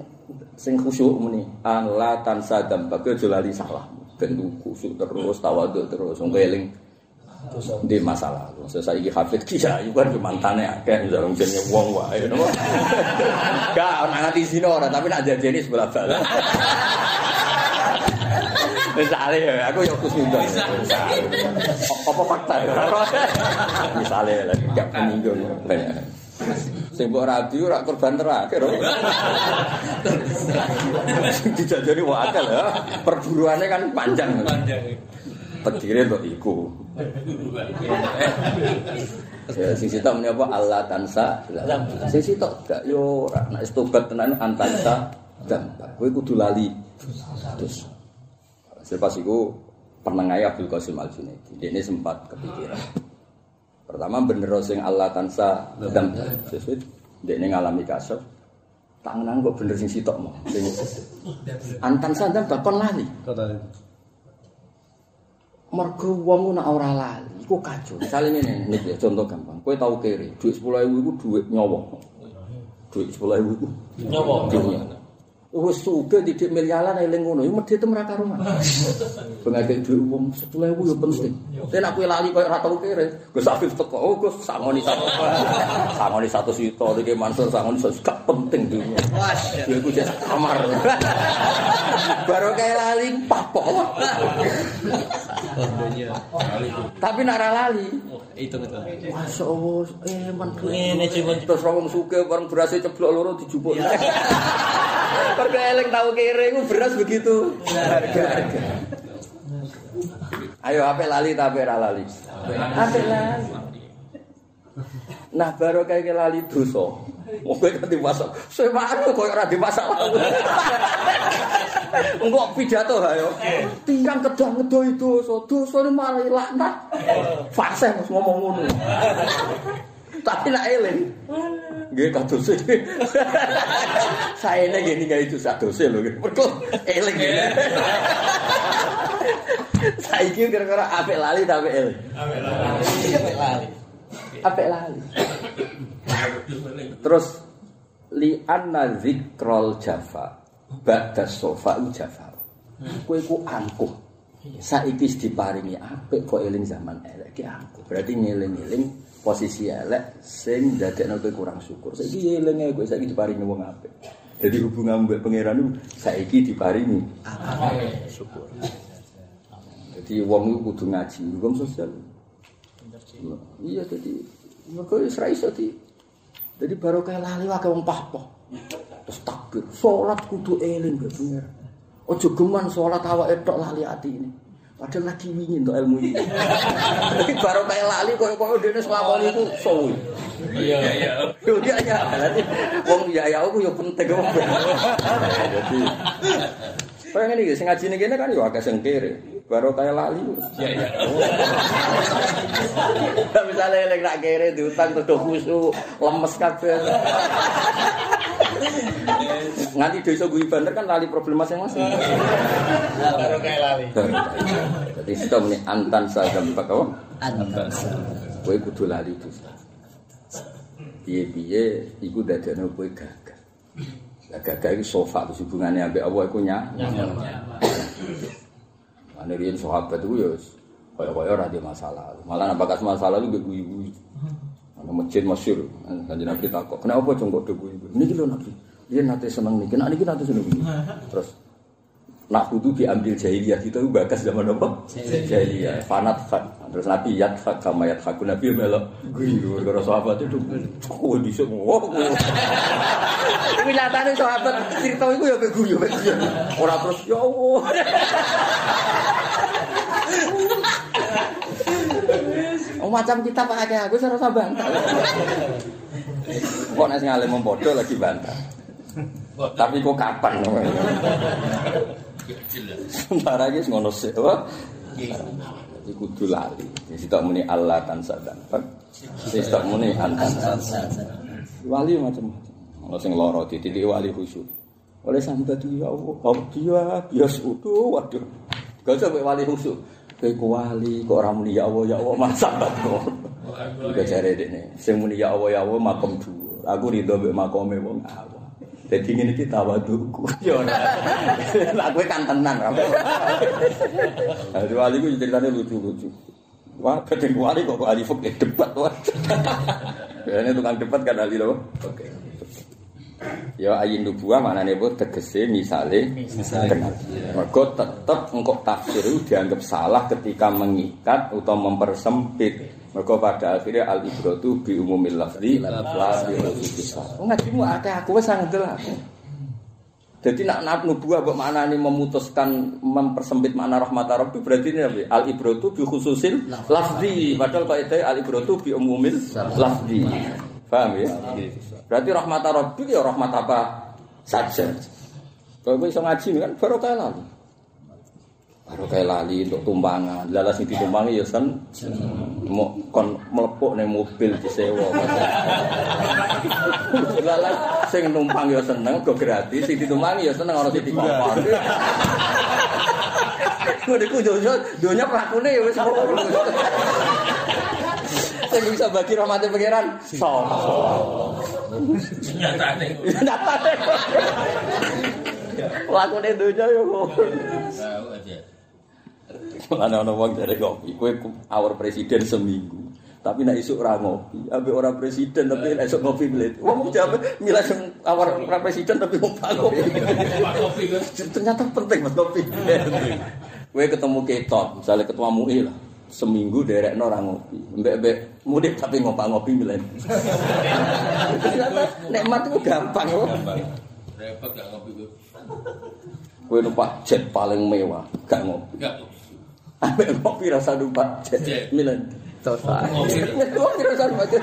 sing khusyuk muni Allah tan sadam. Bagai jolali salah. Ben khusyuk terus tawadhu terus wong eling di masalah. Saya ini hafid kia, itu kan mantane akeh, jarang jenis wong wae. <laughs> Gak, orang ngerti sini orang, tapi nak jadi sebelah bala. <laughs> Misalnya ya, aku ya kusnudon. Apa fakta ya? Misalnya lagi gak penyinggung. Sing mbok rabi ora korban terakhir. Dijajani wong akeh ya. Perburuannya kan panjang. Panjang. Pedire kok iku. Ya sing sitok muni apa Allah tansa. Sing sitok gak yo ora nek tobat tenan antansa dampak. Kowe kudu lali. Terus Selepas itu penengai Abdul Qasim Al Junaidi. Dia ini sempat kepikiran. Pertama bener sing Allah tansa dan sesuai. Dia ini ngalami kasar. Tangan kok bener sing sitok mau. Sing antan sadam bakon lali. Mergo wong nak ora lali, iku kacau. Misale ngene, nih ya contoh gampang. Kowe tau kere, duit 10.000 iku duit nyawa. Duit 10.000 iku nyawa. Wis suge didik miliaran eling ngono, yo medhit temra karo. Pengake <laughs> dhuwit wong 10.000 yo penting. Nek aku lali koyo ora tau kere, Gus Afif teko, oh Gus sangoni satu. <laughs> Sangoni satu sito iki Mansur sangoni gak penting dunya. Yo iku jas kamar. <laughs> Baru kayak lali papo. Tapi nak lali. Itu betul. Masya Allah, eh man Ngene cuman Terus wong suge bareng beras ceblok loro dijupuk. Pergo eling tahu kere iku beras begitu. Harga-harga. Ayo ape lali ta ape ra lali? Ape lali. Nah baru kayak lali dosa. Wong kowe kan dimasak. Sewaru koyo ora dimasalah. Engko pidato ayo. Tingkang kedang ngedo itu dosa. Dosane malah laknat. Fase ngomong ngono. Tapi nak eling. Nggih iki. Saene gini gak itu sadose lho. Mergo eling ngene. <laughs> Saiki kira-kira apik lali ta apik eling? Apik lali. Apik lali. <coughs> Terus li anna zikrol jafa ba'da sofa jafa. Kowe ku angkuh. Saiki wis diparingi apik kok eling zaman elek ki angkuh. Berarti ngeling-eling posisi elek sing dadekno kowe kurang syukur. Saiki eling ae kowe saiki diparingi wong apik. Jadi hubungan mbek pangeran saiki diparingi syukur. Jadi wong iku kudu ngaji, hukum sosial. Iya jadi mereka wis ra iso di. Jadi baru lali wae wong pahpoh. Terus takbir, salat kudu eling mbek pangeran. Ojo geman salat awake tok lali ati ini. Padahal lagi wingin untuk ilmu ini. Tapi baru kayak lali koyo-koyo dene selama itu sowi. Iya, iya. Iya ya, berarti wong ya ya aku yo penting kok. Jadi Pengen iki sing ngaji kene kan yo akeh sing kere. Baru kayak lali. Iya, iya. Lah misale lek nak kere diutang terus khusyuk, lemes kabeh. Nganti do iso guyu banter kan lali problem masing-masing. Baru kayak lali. Jadi kita muni antan sagam apa? Antas. Kowe kudu lali dosa. Piye-piye iku dadekno kowe gagal. Lah gagal iku sofa terus hubungane ambek Allah iku nyak. Ane riyen sahabat iku ya kaya-kaya ora ada masalah. Malah bakas masalah iku guyu-guyu. Ana masjid masyhur, kanjeng Nabi takok, "Kenapa cung kok guyu?" Niki lho Nabi. Dia nate seneng niki, nak niki nate seneng niki. Terus nak kudu diambil jahiliyah kita itu bakas zaman apa? Jahiliyah. Fanat fat. Terus Nabi yat fat kama yat fakun Nabi melok guyu gara sahabat itu oh di semua. Nyatane sahabat cerita iku ya guyu. Ora terus ya Allah. Macam kita pakai aku saya rasa bantah. Kok nek sing alim padha lagi bantah. Tapi kok kapan? Sementara iki ngono sik. Wah. Jadi kudu lali. Jadi tak muni Allah tan sadan. Jadi tak muni antan Wali macam-macam. Ono sing lara dititik wali khusyuk. Oleh sambat ya Allah, dia bias utuh waduh. Gak usah wali khusyuk. Kowe ku wali kok ora muni ya Allah ya Allah mas sambat kok. Juga jare dekne. Sing muni ya Allah ya Allah makom dhuwur. Aku ridho mek makome wong awam. Jadi ini kita waduku. <laughs> Ya ora. Lah kowe kan tenan ra. Jadi wali ku ceritane lucu-lucu. Wah, kadang wali kok wali fikih debat wah. <laughs> Ini tukang debat kan ahli loh. Oke. Ya ayin nubuah maknane apa tegese misale kenal. Mergo tetep engkok tafsir itu dianggap salah ketika mengikat atau mempersempit. Mergo pada akhirnya al ibratu bi umumil lafzi la bi. Oh ngajimu akeh aku wis ngandel aku. Jadi nak nak nubuah mbok maknane memutuskan mempersempit makna rahmat rabbi berarti ini apa? Al ibratu bi khususil lafzi. Padahal kaidah al ibratu bi umumil lafzi. Paham ya? Berarti rahmat rabbi ya rahmat apa saja. Kalau gue bisa ngaji kan baru kayak lali. Baru kayak lali untuk tumpangan. Lala sing ditumpangi ya sen. Mau kon melepuk nih mobil disewa. Lala sing numpang ya seneng, gue gratis. Sing ditumpangi ya seneng orang sing dikompor. Gue diku dunia, dunia pelakune ya wis ngono. Sing bisa bagi rahmate pangeran. Sapa? Nyatane. Nyatane. Lakune dunya yo kok. Ono wong dari kopi, kue awal presiden seminggu. Tapi nek isuk ora ngopi, ambek ora presiden tapi nek isuk ngopi belit. Wong jawab milih sing awal ora presiden tapi ngopi ngopi. Pak kopi. Ternyata penting mas kopi. Kue ketemu ketot, misalnya ketua MUI lah. Seminggu derek orang ngopi, mbek mbek mudik tapi ngopak ngopi. Ternyata nikmat itu gampang loh. Repot gak ngopi gue. Kue numpak jet paling mewah, gak ngopi. Gak. Ambek ngopi rasa numpak jet, milih. Selesai. Ngopi. Ngopi rasa numpak jet.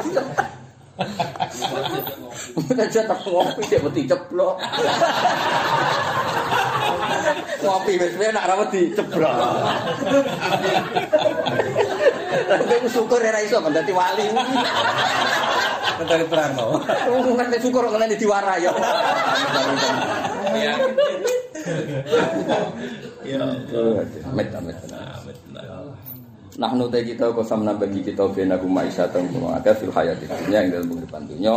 Udah cetak ngopi dia mesti ceplok. Ngopi wis wis nak ra wedi ceplok. Tapi syukur ora iso kan dadi wali. Mentari perang mau. Ngerti syukur kok ngene diwarai ya. Ya. Met. Nah nute kita kosam bagi kita bina kuma isyatan kuma ada fil hayat dunia yang dalam kehidupan dunia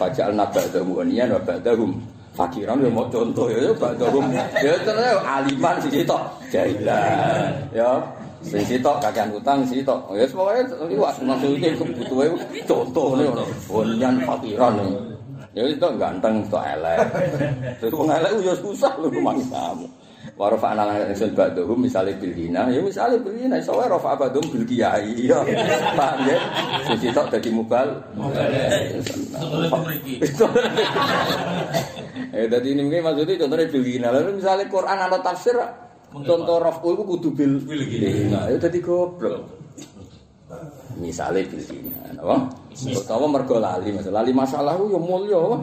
fajal nabak dahuanian wabak dahum fakiran ya mau contoh ya ya ba'dahum ya ternyata aliman si sitok. Jahilan ya. Si sitok kakean utang si sitok. Ya semuanya liwat maksudnya kebutuhan contoh bonian fakiran. Ya itu ganteng itu elek. Terus wong elek ya susah lu kemana kamu. Warofa anak ingsun ba'dhum misale bil hina, ya misale bil hina iso wae rafa ba'dhum bil kiai. Ya. Paham ya? Sisi tok dadi mubal. Eh dadi ini mungkin maksudnya contohnya bil hina. Lalu misale Quran ana tafsir contoh rafu iku kudu bil hina. Ya dadi goblok. Misale bil hina, apa? Utawa mergo lali masalah. Lali masalah ku ya mulya, apa?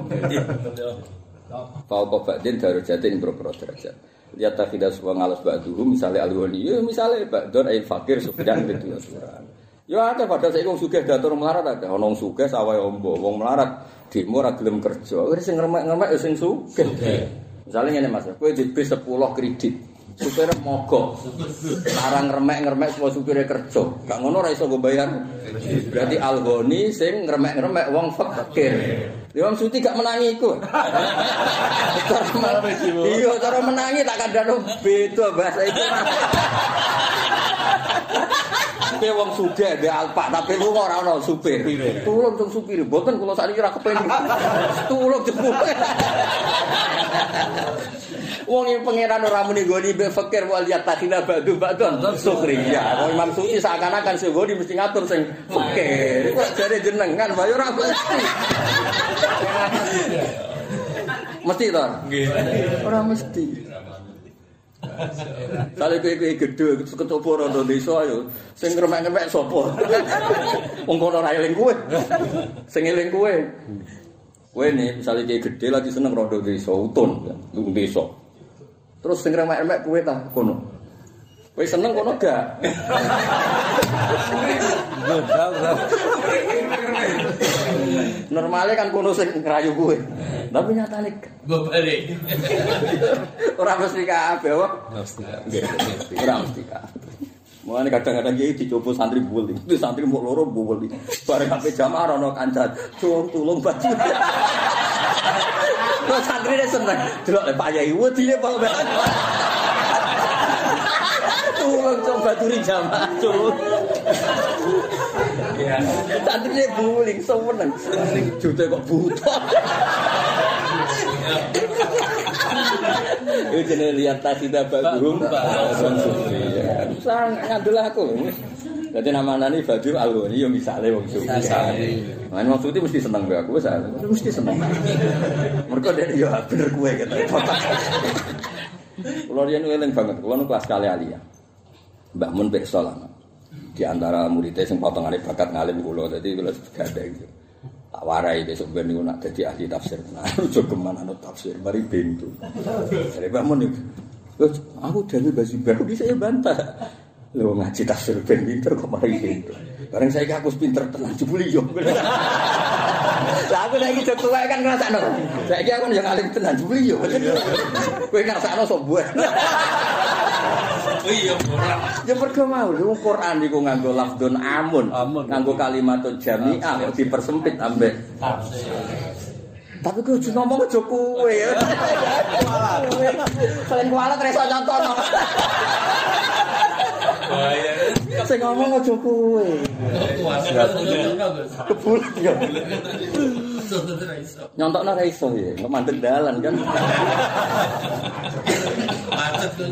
Fau kok badin darajatin berapa derajat. Lihat tak tidak semua ngalas ba'duhu misalnya al-wali. Ya misalnya ba'dun ayin fakir sufyan bin surah. Ya ada pada saya wong sugih datur melarat ada ono wong sugih sawahe ombo, wong melarat demo ora gelem kerja. Wis sing ngeremek-ngeremek ya sing sugih. Misalnya ngene Mas, kowe di bis 10 kredit. Supir mogok. Larang ngeremek-ngeremek supaya supire kerja. Gak ngono ora iso go bayar. Berarti algoni sing ngeremek-ngeremek wong fakir. Ya wong suti gak menangi iku. Iya, cara menangi tak kandhano beda bahasa itu. Kowe wong sugih ndek alpak tapi lu ora ono supir. Tulung sing supir, mboten kula sakniki ora kepengin. Tulung jebule. Wong yang pangeran ora muni goni be fakir wal yatakina badu badon sukhriya. Wong Imam Suci seakan-akan sing goni mesti ngatur sing fakir. Iku jare jenengan bae ora mesti. Mesti to? Nggih. Ora mesti. Kali kowe kowe gedhe kecoba rondo desa ayo sing ngeremek-ngemek sapa? Wong kono ora eling kowe. Sing eling kowe. Kowe nih misalnya kayak gede lagi seneng rondo desa utun, lu desa. Terus sing ngeremek-ngemek kowe ta kono. Kowe seneng kono gak? Normalnya kan kono sing ngerayu kowe. Tapi nyatane gak. Gue balik. ora mesti kabeh wae. Nggih, ora mesti kabeh. Mulane kadang-kadang iki dicoba santri buli. Itu santri mau loro buli. Bareng sampe jamaah ana kancan, "Cung tulung baju." Kok santri ne seneng. Delok le Pak Yai wedine Pak Mbak. Tulung cung baturi jamaah, cung. Santrine buling seneng. Sing juta kok buta. Ini jenis lihat tasita bagum Sang ngadul aku Jadi nama nani alu ini yang misalnya wong Bisa, Nah, maksudnya mesti seneng gue aku, bisa, mesti seneng. Mereka dari ya bener gue gitu. Kalau dia nu banget, kalau kelas kali alia. Mbak Mun Bek Di antara muridnya sing potongane bakat ngalim kulo, dadi gada gitu. Tak warai besok ben niku nak dadi ahli tafsir. Nah, <laughs> ojo geman anut tafsir, mari bentu. Dari Mbak Mun aku dari baju baru bisa ya bantah. Lo ngaji tafsir ben pinter kok mari bentu. Bareng saya aku pinter tenan jebuli yo. <laughs> Lah aku do tuwek kan ngrasakno. Saiki aku yang alim tenan jebuli yo. <laughs> Kowe ngrasakno sok buah. Iya. Ya mergo mau lho Quran iku nganggo lafdun amun, nganggo kalimatun jami'ah kok dipersempit ambek tapi gue ngomong aja kowe ya. Selain kualat reso contohno. Bahaya. Sing ngomong aja kowe. Kebulet ya. Iso. Nyontokno ra iso ya, kok mandek dalan kan. Macet tuh.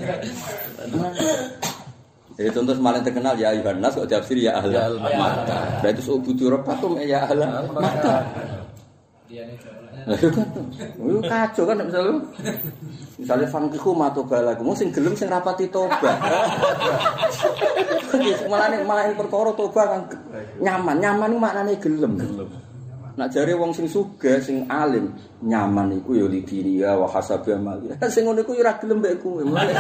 Jadi contoh paling terkenal ya Ayuhan Nas kok tafsir ya ahli mata. Beraritu subudu rabbakum ya ahli mata. Lah itu kan. Itu kacau kan misalnya. Misalnya fangkihu mato balaku, sing gelem sing rapati tobat. <laughs> malah nih malah ini perkara tobat kan nyaman, nyaman itu maknanya gelem. Nak jare wong sing sugih, sing alim, nyaman iku ya lidini ya wa hasabi amali. <laughs> Sing ngono iku ya ora gelem mbek kowe.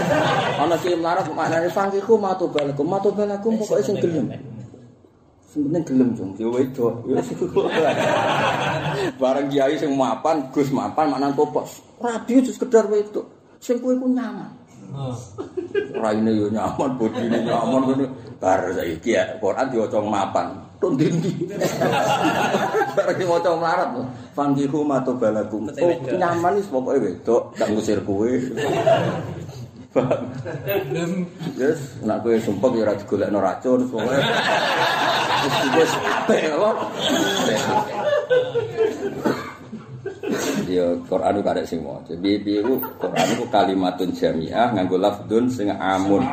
<laughs> Ana sing melarat maknane fangkihu mato balaku, mato balaku pokoke sing gelem. Sing penting gelem jong, ya wedok. Ya <laughs> Bareng kiai sing mapan, Gus mapan maknane tobat. Rabi itu sekedar wedok. Sing kowe iku nyaman. Raine yo nyaman, bodine nyaman ngene. Bar saiki ya Quran diwaca mapan. Tok ndi-ndi. Bareng diwaca melarat. Fangkihu mato balakum. Oh, nyaman wis pokoke wedok, gak ngusir kowe. Yes, nak kowe sumpah ya ora digolekno racun pokoke. Wis wis apik apa? Ya Quran iku arek sing maca. Piye-piye iku Quran iku kalimatun jamiah nganggo lafdun sing amun.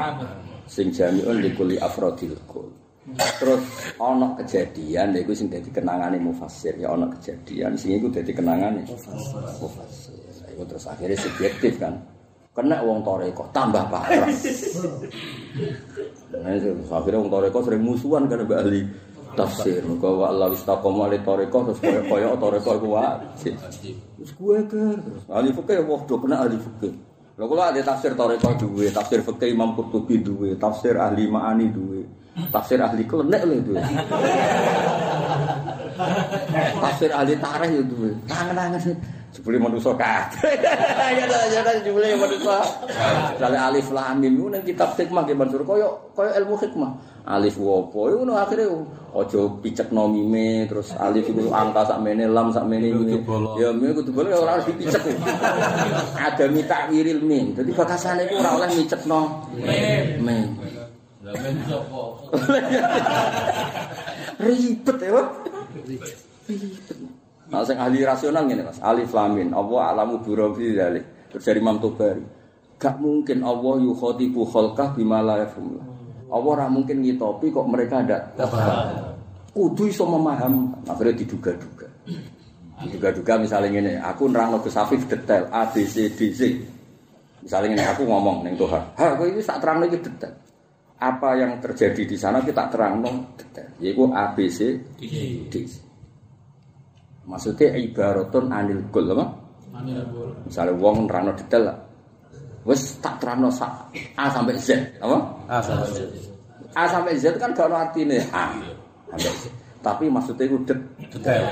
Sing jami'un likuli afrodil kul. Terus ana kejadian iku sing dadi kenangane mufassir ya ana kejadian sing iku dadi kenangane mufassir. Iku terus akhirnya subjektif kan. Kena wong toreko tambah parah. <laughs> Nah, itu akhirnya wong toreko sering musuhan kan mbak ahli tafsir. Mereka wa Allah istaqomu ali toreko terus kaya kaya toreko iku wajib. Terus kan terus ahli fikih wah do kena ahli fikih. Lha kula ada tafsir toreko duwe, tafsir fikih Imam Qurtubi duwe, tafsir ahli Ma'ani duwe. Tafsir ahli klenek lho itu. Tafsir ahli tarikh ya itu. Tangan-tangan jebule manusa kabeh. <laughs> Ya ya jebule manusa. Jale alif lam mim ku ning kitab hikmah nggih Mansur kaya kaya ilmu hikmah. Alif wopo iku ngono akhire aja picekno mime terus alif iku angka sakmene lam sakmene mime. Ya mime kudu boleh ora harus dipicek. <laughs> Ada mitakwiril mim. Dadi bakasane iku ora oleh micekno mim. Lah men sapa? <laughs> Ribet ya. Ribet. Nah, sing ahli rasional ngene, Mas. Alif lam mim. Allah alamu bi dzalik. Terus dari Imam Tobari. Gak mungkin Allah yukhatibu khalqah bima la. Allah ora mungkin ngitopi kok mereka ndak kudu iso memaham. Akhirnya diduga-duga. Diduga-duga misalnya ngene, aku nerangno Gus detail A B C D Z. Misalnya ngene aku ngomong ning Tuhan. Ha, kowe iki tak terangno iki detail. Apa yang terjadi di sana kita terangno detail. Yaiku A B C D Z. Maksudnya ibaratun anil kul apa? Misalnya wong nerangno detail lah. Wes tak terangno sak A sampai Z, apa? Ah, salah. A sampai Z kan gak ono artine A sampai Z. Tapi maksudnya itu det Detail.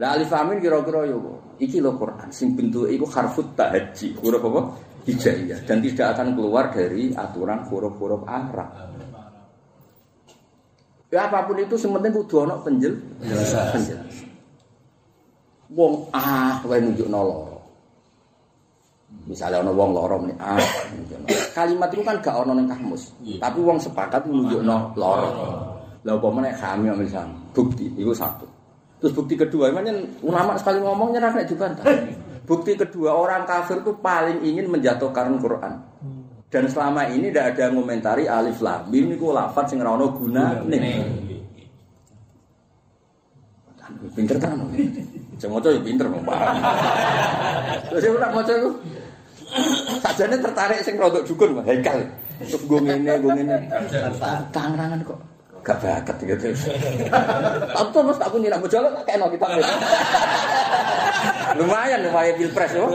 Lah alif lam mim kira-kira yo iki lho Quran sing bentuke iku harfut tahajji, huruf apa? Hijaiyah dan tidak akan keluar dari aturan huruf-huruf Arab. Ya apa pun itu sementing kudu ana penjel Penjelasan. penjelasan. Wong ah wae nunjukno loro. Misalnya ana wong loro muni ah nunjukno. Kalimat itu kan gak ana ning kamus. Tapi wong sepakat nunjukno loro. Lah apa meneh kami misal bukti itu satu. Terus bukti kedua, emangnya ulama sekali ngomong nyerah nek dibantah. Bukti kedua orang kafir itu paling ingin menjatuhkan Quran. Dan selama ini tidak ada yang ngomentari alif lam mim niku lafaz sing ora ono gunane. Pinter kan? Sing maca ya pinter kok, Pak. Terus ora maca iku. Sajane tertarik sing rodok dukun, Pak. Haikal. Terus gue ngene, gue ngene. Tangan kok gak bakat gitu. Tapi tuh mas aku nyiram bojol tak kena kita. lumayan lumayan pilpres yo.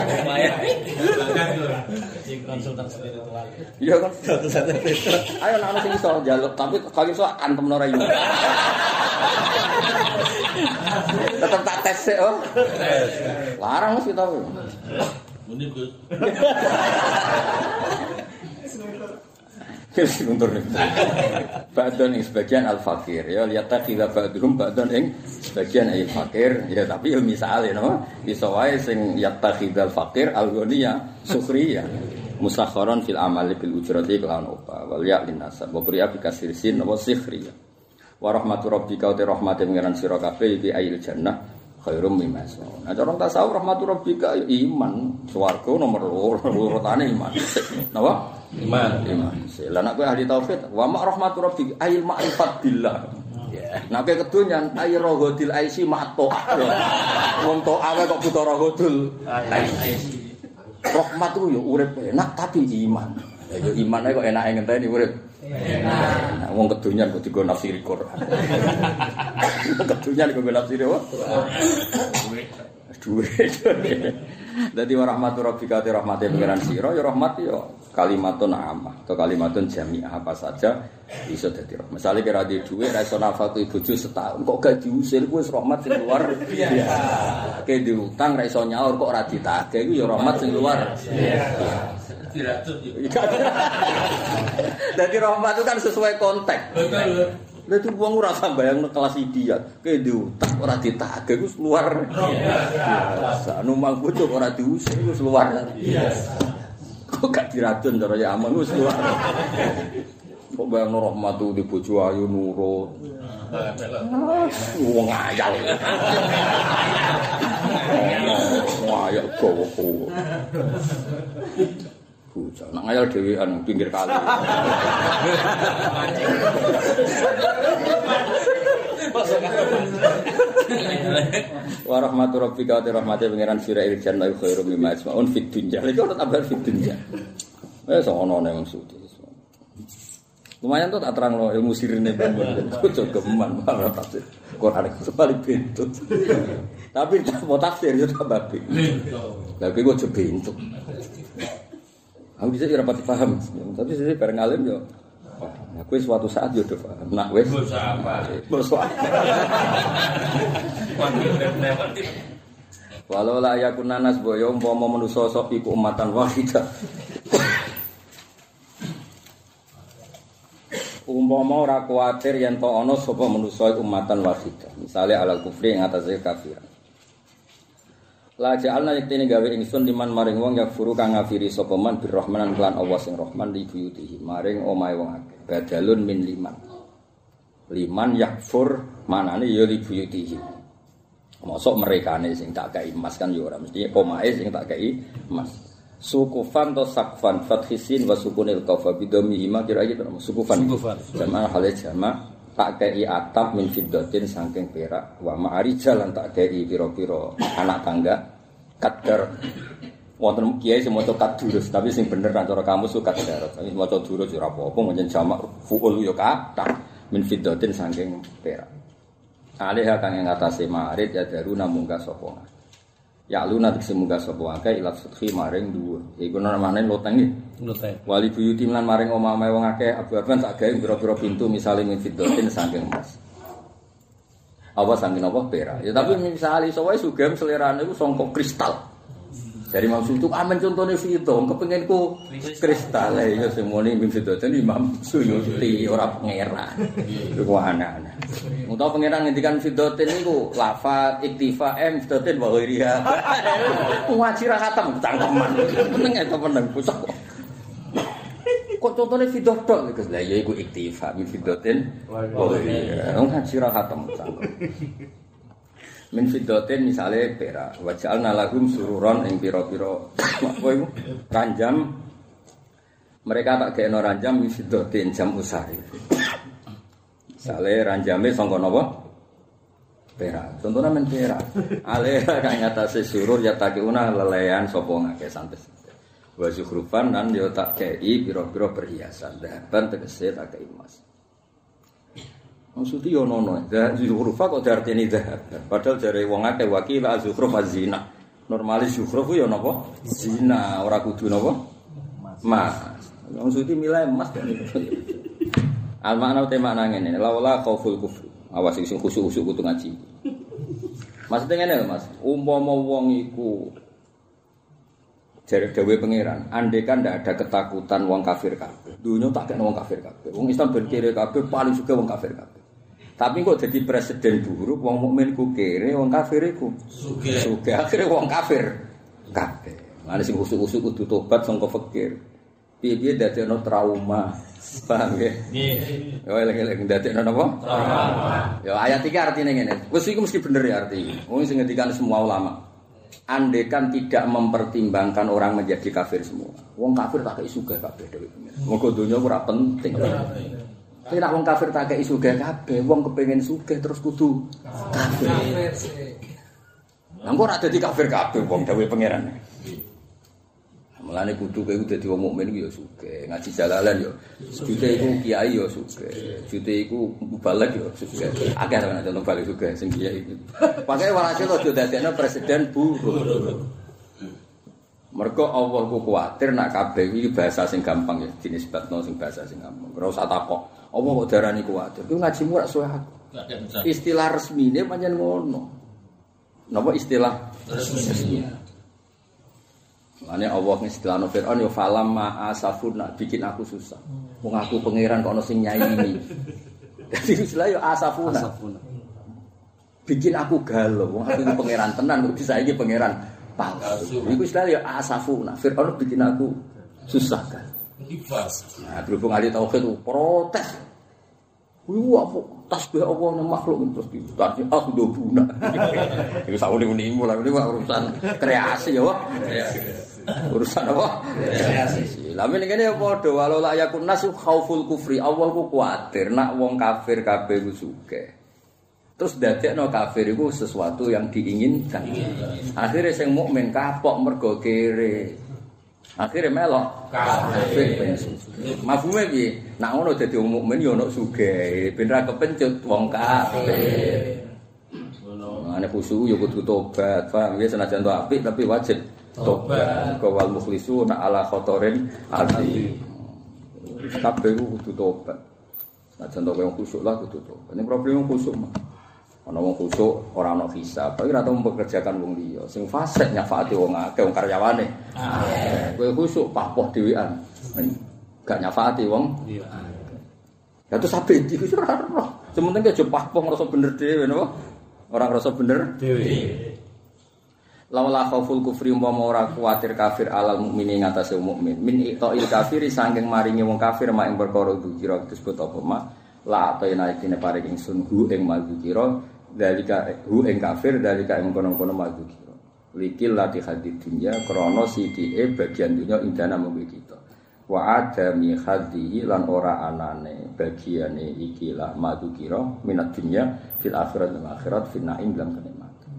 Lumayan. konsultan spiritual. Iya kan. Ayo nak ana sing iso njaluk, tapi kali iso antem ora Tetap tak tes sih, oh. Larang mas kita. Ini Gus. Kis yang sebagian al fakir ya lihat tak kila badrum badan yang sebagian al fakir. Ya tapi ilmi saal ya nama ya, bisa wae sing yatta al fakir al goniya sukriya musakhoron fil amali bil ujrati kelawan opa wal ya linasa bobria bikasirsin nama sikhriya wa rahmatu rabbika wa rahmate pengiran sira kabeh iki ail jannah khairum mimma yasnaun. Nah, cara tasawuf rahmatu rabbika iman, swarga nomor loro, urutane iman. Napa? Iman. Iman. Lah nek kowe ahli tauhid, wa ma rahmatu rabbika ail ma'rifat billah. Nah, kowe kedonyan air rohodil aisi ma'to. Wong to awe kok buta rohodul aisi. Rahmat ku ya urip enak tapi iman. Ya iman kok enake ngenteni urip. Nah, wong kedonyan kok digo nafsiri Quran. Wong <laughs> kedonyan kok nafsiri apa? Duit. <laughs> Dadi wa rahmatu rabbika te rahmate pengiran sira ya rahmat ya kalimatun amah atau kalimatun jami'ah apa saja bisa dadi rahmat. Misale kira di dhuwit ra iso nafatu bojo setahun kok gak diusir kuwi rahmat sing luar biasa. Kayak diutang ra iso nyaur kok ora ditagih iku ya rahmat sing luar Diratur juga. <laughs> Jadi rahmat itu kan sesuai konteks. Betul. Lah itu wong ora usah bayangno kelas idiot. Kayak diutang ora ditagih iku wis luar biasa. Numang bojo ora diusir iku wis luar biasa. Kok gak diracun cara ya aman wis luar. Kok bayangno rahmat itu di bojo ayu nurut. Wong ayal. Wong ayal gowo. Bocah, nak ngayal dhewean pinggir kali. Wa rahmatu rabbika wa rahmati pangeran sira il jannah khairum mimma yasmaun fid dunya. Lha kok tambah fid dunya. Eh sono ne maksud. Lumayan tuh tak terang lo ilmu sirine bangun. Kucuk geman banget tafsir. Quran itu paling bentut. Tapi tak mau tafsir itu tambah bingung. Lah kowe kok bentuk. Aku bisa ora pati paham, tapi sih bareng alim yo Nah, kuwi suatu saat yo do paham. Nak wis Bos apa? bos. Walau la yakun nanas boyo umpama manusa sok iku umatan wahidah. Umpama ora kuwatir yen to ana sapa manusa umatan wahidah. Misale alal kufri ing atase kafiran. La ja'alna yektene gawe ingsun liman maring wong yang furu kang ngafiri sapa man birrahmanan kelan Allah sing rahman li buyutihi maring omahe wong akeh. Badalun min liman. Liman yakfur manane ya li buyutihi. Mosok merekane sing tak kei emas kan ya ora mesti omahe sing tak kei emas. Sukufan to sakfan fathisin wa sukunil qafa bidomi hima kira gitu sukufan. Sukufan. Jama hale jama tak kei atap min fiddatin saking perak wa ma'arija lan tak kei pira-pira anak tangga kadar wonten kiai sing maca kadurus tapi sing bener nang kamu suka kadar. Tapi maca durus ora apa-apa menjen jamak fuul ya kathah min fiddatin saking perak. Alih kang ing atase marit ya daruna munggah sapa. Ya luna dikse munggah sapa akeh ilaf sudhi maring dhuwur. Iku namane loteng iki. Nuten. Wali buyuti lan maring omah-omah wong akeh abu-abuan tak gawe pira-pira pintu misale min fiddatin saking emas. Apa saking apa perak. Ya tapi misale wae sugih selerane iku sangka kristal. Dari maksud itu amen contohnya Vito, kepengen ku kristal ya semuanya min fiddatin Imam Suyuti ora pangeran. Iku aneh-aneh. Untuk pangeran ngendikan fiddatin niku lafat iktifa m fiddatin wa ghairiha. <laughs> Ngaji ra khatam cangkeman. Peneng eta peneng pucuk. Kok contohnya fidoh tok gitu. Lah ya iku iktifa min fiddatin wa ghairiha. Ngaji ra khatam cangkem. Min fiddatin misale perak. Wa ja'alna lahum sururon ing pira-pira apa iku? Ranjam mereka tak gawe ranjam min jam usari. Misale ranjame sangka napa? Perak. Contohnya men perak. Ale <laughs> kang ngatasi surur ya takiuna lelean sapa ngake santes. Wa zukhrufan dan yo tak kei pira-pira perhiasan. Dahaban tegese tak kei emas. Maksudnya yo nono, dah zukhrufa kok diartini dahab. Padahal dari wong akeh wakil azukhruf azina. Normalis zukhruf yo napa? Zina, ora kudu napa? Mas. Maksudnya milih emas dan Al makna tema nang ngene, laula khauful kufri. Awas sing khusuk-khusuk kudu ngaji. Maksudnya lho, Mas. Umpama wong iku jare dawe pangeran, andekan ndak ada ketakutan wong kafir kabeh. Dunya tak kena wong kafir kabeh. Wong Islam ben kere kabeh paling suka wong kafir kabeh. Tapi kok jadi presiden buruk, wong mukmin ku kere, wong kafir iku Sugih. sugih. Akhire wong kafir kabeh. Mane sing khusuk-khusuk kudu tobat sangka fakir. Piye-piye dadekno trauma. <laughs> Paham ya? Nggih. Ya eling-eling dadekno napa? Ya ayat iki artine ngene. Wis iku mesti bener ya arti. Wong sing ngendikan semua ulama. Andekan tidak mempertimbangkan orang menjadi kafir semua. Wong kafir tak kei sugih kabeh dhewe. Moga donya ora penting. Tapi nek wong kafir tak kei sugih kabeh, wong kepengin sugih terus kudu kafir. Lah kok ora dadi kafir kabeh wong dhewe pangeran. Mulane kudu kowe dadi wong mukmin iku ya sugih, ngaji jalalan ya. Jute iku kiai ya sugih. Jute iku mubalek ya sugih. Akeh ana contoh balik sugih sing kiai iki. Pakai walhasil aja dadekno presiden buruk. Mergo Allah ku kuwatir nak kabeh iki bahasa sing gampang ya, dinisbatno sing bahasa sing gampang. Ora usah takok. Allah kok darani kuwatir. Ku ngajimu ora suwe aku. Istilah resmine pancen ngono. Napa istilah resmi? Mane Allah ngistilahno Firaun ya falam ma asafuna bikin aku susah. Wong aku pangeran kok ono sing nyaini. <laughs> Dadi istilah ya asafuna. Bikin aku galau. Wong aku iki pangeran tenan kok disaiki pangeran palsu. Iku istilah ya asafuna. Firaun bikin aku susah kan. Ibas. Nah, berhubung ahli tauhid itu protes. Wih, apa tasbih Allah nang makhluk terus ditanya ah do buna. <laughs> Iku sauni uni mulai ini mah urusan kreasi ya, Wak. Urusan apa? Kreasi. Lah men ngene ya padha walau la yakun nasu khauful kufri. Awal ku kuwatir nak wong kafir kabeh ku sugih. Terus dadekno kafir iku sesuatu yang diinginkan. Akhirnya sing mukmin kapok mergo kere. Akhirnya melok kafir ben sugih. Mafhume piye? Nak ngono dadi wong mukmin ya ono sugih, ben ra kepencut wong kafir. Ane khusu ya kudu tobat, paham ya senajan to apik tapi wajib tobat. Kau wal mukhlisu na ala khotorin ati. kabeh ku kudu tobat. Nah, contoh yang khusuk lah kudu tobat. Ini problem yang khusuk mah. Ana wong khusuk ora ana hisab, tapi ora tau mempekerjakan wong liya. Sing fasik nyafaati wong akeh wong karyawane. Kowe khusuk papoh dhewean. Gak nyafaati wong. Iya. Ya terus sampe iki wis ora roh. Sementing aja papoh ngrasa bener dhewe napa? Ora ngrasa bener. Dewi. Laula khauful kufri umpama ora kuwatir kafir alal mukmini ing atase mukmin. Min iqtail kafiri saking maringi wong kafir mak ing perkara dukira disebut apa mak. La atayna ikine paring ingsun hu ing mal dukira dalika hu ing kafir dalika ing kono-kono mal dukira. Likil lati hadid dunya krana sidike bagian dunya ing dana mung kita. Wa adami hadihi lan ora anane bagiane iki lah madukira minat dunya fil akhirat lan akhirat fil naim lan kenikmatan.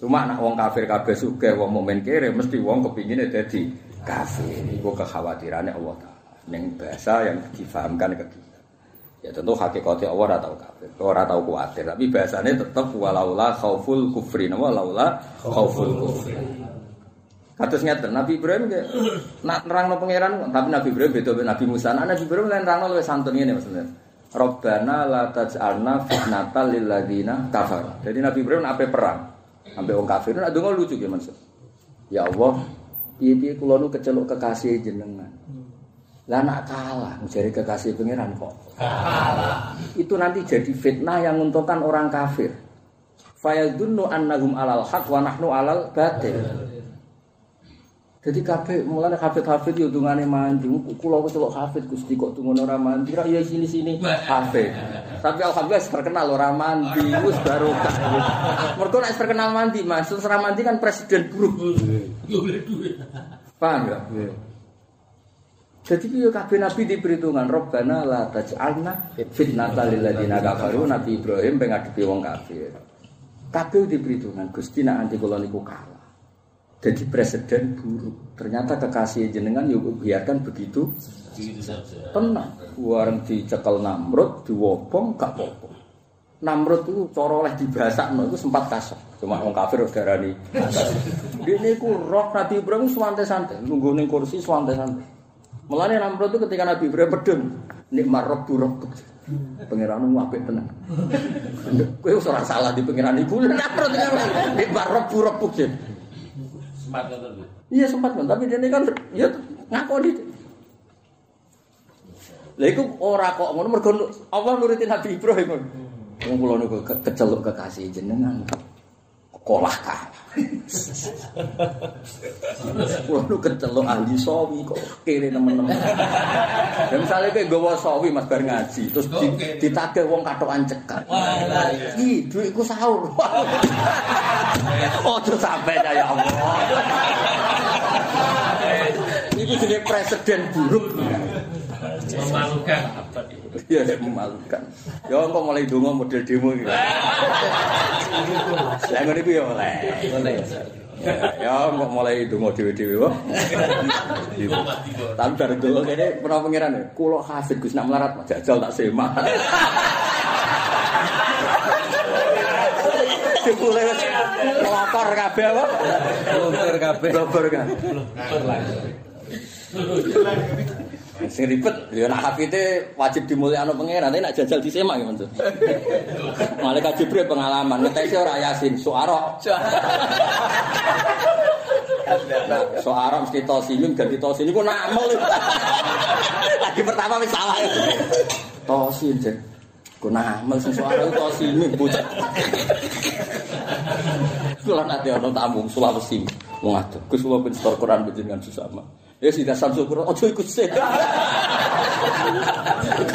Cuma anak wong kafir kabeh sugih wong mukmin kere mesti wong kepingine dadi kafir. Iku kekhawatirannya Allah Taala. Ning bahasa yang difahamkan ke kita. Ya tentu hakikatnya Allah ora tau kafir, ora tau kuatir, tapi bahasanya tetap walaula khauful kufri, nama walaula khauful kufri. Kados ngeten, Nabi Ibrahim ge nak nerangno pangeran, tapi Nabi Ibrahim beda mbek Nabi Musa. Nah, Nabi Ibrahim lan nerangno luwih santun ngene maksudnya. Rabbana la taj'alna fitnatan lil ladzina kafar. Jadi Nabi Ibrahim ape perang. Sampai wong kafir nak donga lucu ge maksud. Ya Allah, piye-piye kula nu kekasih jenengan. Lah nak kalah, jari kekasih pangeran kok. Kalah. Itu nanti jadi fitnah yang menguntungkan orang kafir. Fayadunnu annahum alal haq wa nahnu alal batil. Jadi kabeh mulane hafid-hafid yo dungane mandi. Kula wis celok hafid Gusti kok dungono ora mandi. Ra ya sini-sini hafid. Tapi alhamdulillah terkenal ora mandi, wis barokah. Mergo nek terkenal mandi, Mas, terus ora mandi kan presiden buruk. Yo boleh duit. Paham ya? Jadi piye kabeh nabi diperhitungan Rabbana la taj'alna fitnatan lil ladzina kafaru Nabi Ibrahim pengadepi wong kafir. Kabeh diperhitungan Gusti nak anti kula niku kalah. Jadi presiden buruk. Ternyata kekasih jenengan yo biarkan begitu tenang. Wareng dicekel Namrud, diwobong gak apa-apa. Namrud itu cara oleh dibasakno itu sempat kasar. Cuma wong kafir udah darani. Dene iku roh Nabi Ibrahim santai-santai, nunggu ning kursi santai-santai. Mulane Namrud itu ketika Nabi Ibrahim pedeng, nikmat rabbu rabbuk. Pangeranmu apik tenan. Kowe wis ora salah di pangeran iku. Namrud nikmat rabbu rabbuk. Kan tuh. Iya sempat kan, tapi dia kan ya ngakoni. Lah iku ora kok ngono mergo Allah nurutin Nabi Ibrahim. Wong kula niku ke- keceluk kekasih jenengan. Kolah kalah. Kula niku keceluk ahli sawi kok kere temen-temen. Ya misalnya kayak gawa sawi Mas bar ngaji terus di, ditagih wong katokan. Wah, iya. Ih, duitku sahur. <laughs> Oh, sampai ya Allah. Itu jadi presiden buruk. Memalukan apa itu? Ya, memalukan. Ya, kok mulai dongo model demo gitu. Lah ngono iku ya oleh. Ya. Kok mulai dongo dhewe-dhewe kok. Tapi bareng dongo kene pernah pengiran ya. Kulo hafid Gus nak melarat jajal tak semak. Dipule wis ngelokor kabeh apa? Luntur kabeh. Blobor kan. Sing ribet, ya nak hafite wajib dimulyakno pangeran, tapi nak jajal disemak ya maksud. <laughs> Malaikat Jibril pengalaman, ngetesi ora Yasin, suara. <laughs> Suara mesti tosimim dan ditosin iku namel. <laughs> Lagi pertama wis salah. Tosin jen. Ku namel sing suara itu tosimim bocah. Kula nate ana tamu Sulawesi. Wong adoh, Gus kula pun setor Quran panjenengan sesama. Ya sida Samsul Quran aja ikut sih. <laughs>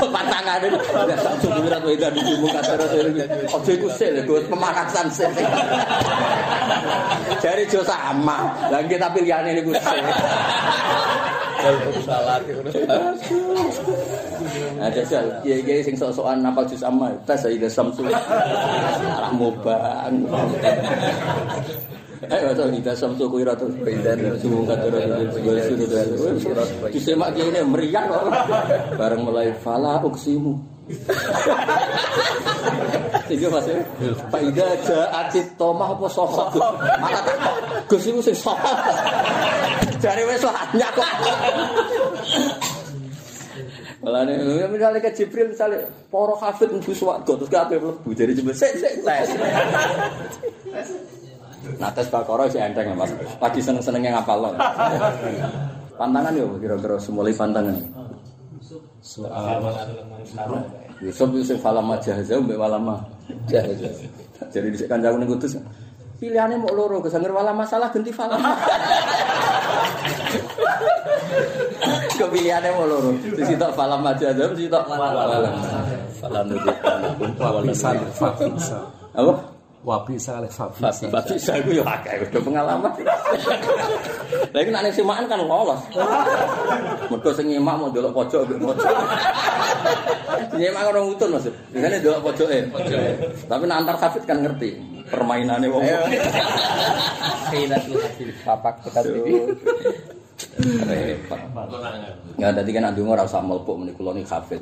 Kok patangane ya Samsul Quran wae dan dimu kata aja ikut sih lho Gus pemanasan sih. <laughs> Jari jo sama. Lah kita pilihane niku sih. salat Nah, jajal, kiai-kiai sing sok-sokan napal jus amma, tas Sayyidah Samsul. Arah mobang. eh to kita samsu kuira to baidan subuh katur bil sunu to. Disemak kene meriah kok. Bareng mulai fala uksimu. Sehingga masih Pak ya. Ida aja acit tomah apa sofa? Mana tomah Gus itu sing sofa. Wes lah nyakok Malah nih, ya misalnya ke Jibril misalnya poro kafir nunggu suwargo terus kape melebu jadi cuma sek sek tes Nah tes Baqarah sih enteng ya, Mas. Lagi seneng-senengnya ngapal loh. Pantangan yo kira-kira semulai pantangan. Soal Yusuf Yusuf falama jahaza mbek walama jahaza. Jadi dhisik kancaku ning kudus. Pilihannya mau loro, kesanger wala masalah ganti falama. Kepilihannya mau loro. Di situ falama jahaza, di situ walama. Falama Wabisa Fabisa Apa? Wabisa oleh Fabisa Tapi saya gue ya akeh udah pengalaman. Lagi nek ning simaan kan lolos. Mergo sing nyimak mau delok pojok mbek pojok. Nyimak orang utun Mas. Biasane delok pojoke. Tapi nek antar hafid kan ngerti permainannya wong. Khilatul hasil papak kita Repot. Ya dadi kan andungo ora usah mlebu meni kula ni hafid.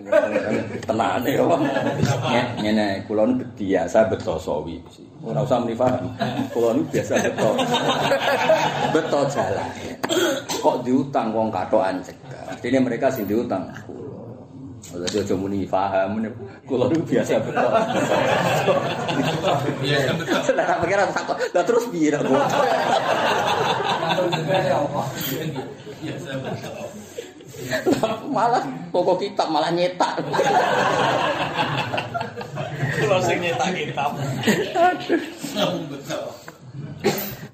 Tenane ya. Nye- Ngene kula nu biasa beto sawi. Ora usah meni paham. Kula nu biasa beto. Beto jalan. Kok diutang wong katokan cegah. Artinya mereka sing diutang. Kula. Jadi aja muni paham. Kula nu biasa beto. Biasa betul. Lah pikir takut. Lah terus piye kok? Biasa betul. malah toko kitab malah nyetak. Sing nyetak kitab.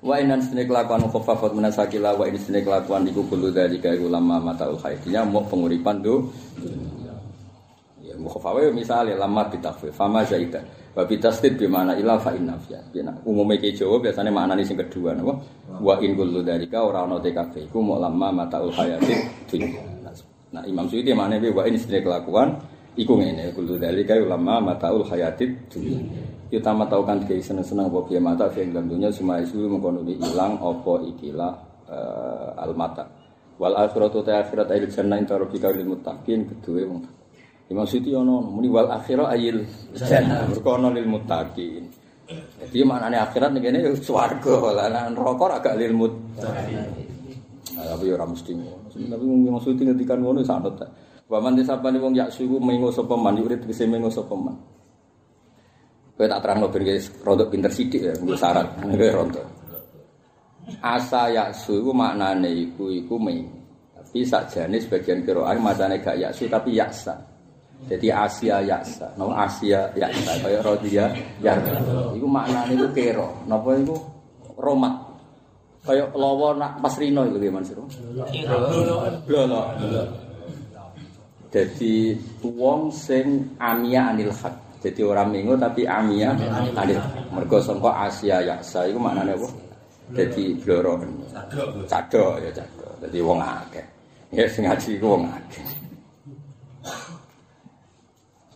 Wa inan sene kelakuan khafafat menasakila wa ini sene kelakuan iku kulo dari kaya ulama mataul haidnya mau penguripan do. Ya mukhafawa misalnya lama bitafwe fama zaidan wa bi mana ila fa inna fiya. Ya umume ke Jawa biasanya maknane sing kedua napa wa in kullu dalika ora ana TKV iku mau lama mataul hayati dunya. Nah Imam Suyuti maknane wa ini sene kelakuan iku ngene kullu dalika ulama mataul hayati dunya. kita tahu kan kayak seneng-seneng apa mata yang dalam dunia semua isu mengkonomi hilang apa ikilah eh, al mata wal akhiratu ta akhirat ayil jannah inta rabbika lil muttaqin kedue wong Imam Siti ono muni wal akhirah ayil jannah merkono lil muttaqin jadi maknane akhirat nih kene swarga lah nah, neraka agak lil muttaqin Nah, tapi ora mesti ngono. Tapi Siti ngendikan ngono santet. Wa man disapane wong yak suku mengo sapa man urip tegese mengo sapa man. Kowe tak terangno ben guys, rodok pinter sithik ya, nggo syarat. Kowe rontok. Asa yaksu iku maknane iku iku me. Tapi sakjane sebagian qiraat macane gak yaksu tapi yaksa. Jadi Asia yaksa, no Asia yaksa kaya Rodia ya. Iku maknane iku kero. Napa iku romat. Kaya lawa nak pas rino iku piye Mansur? Blolo. Jadi wong sing amia anil hak. Jadi orang minggu tapi amia anil. Mergo sangka Asia yaksa iku maknane apa? Jadi bloro. Cado ya cado. Jadi wong akeh. Ya sing ngaji iku wong akeh.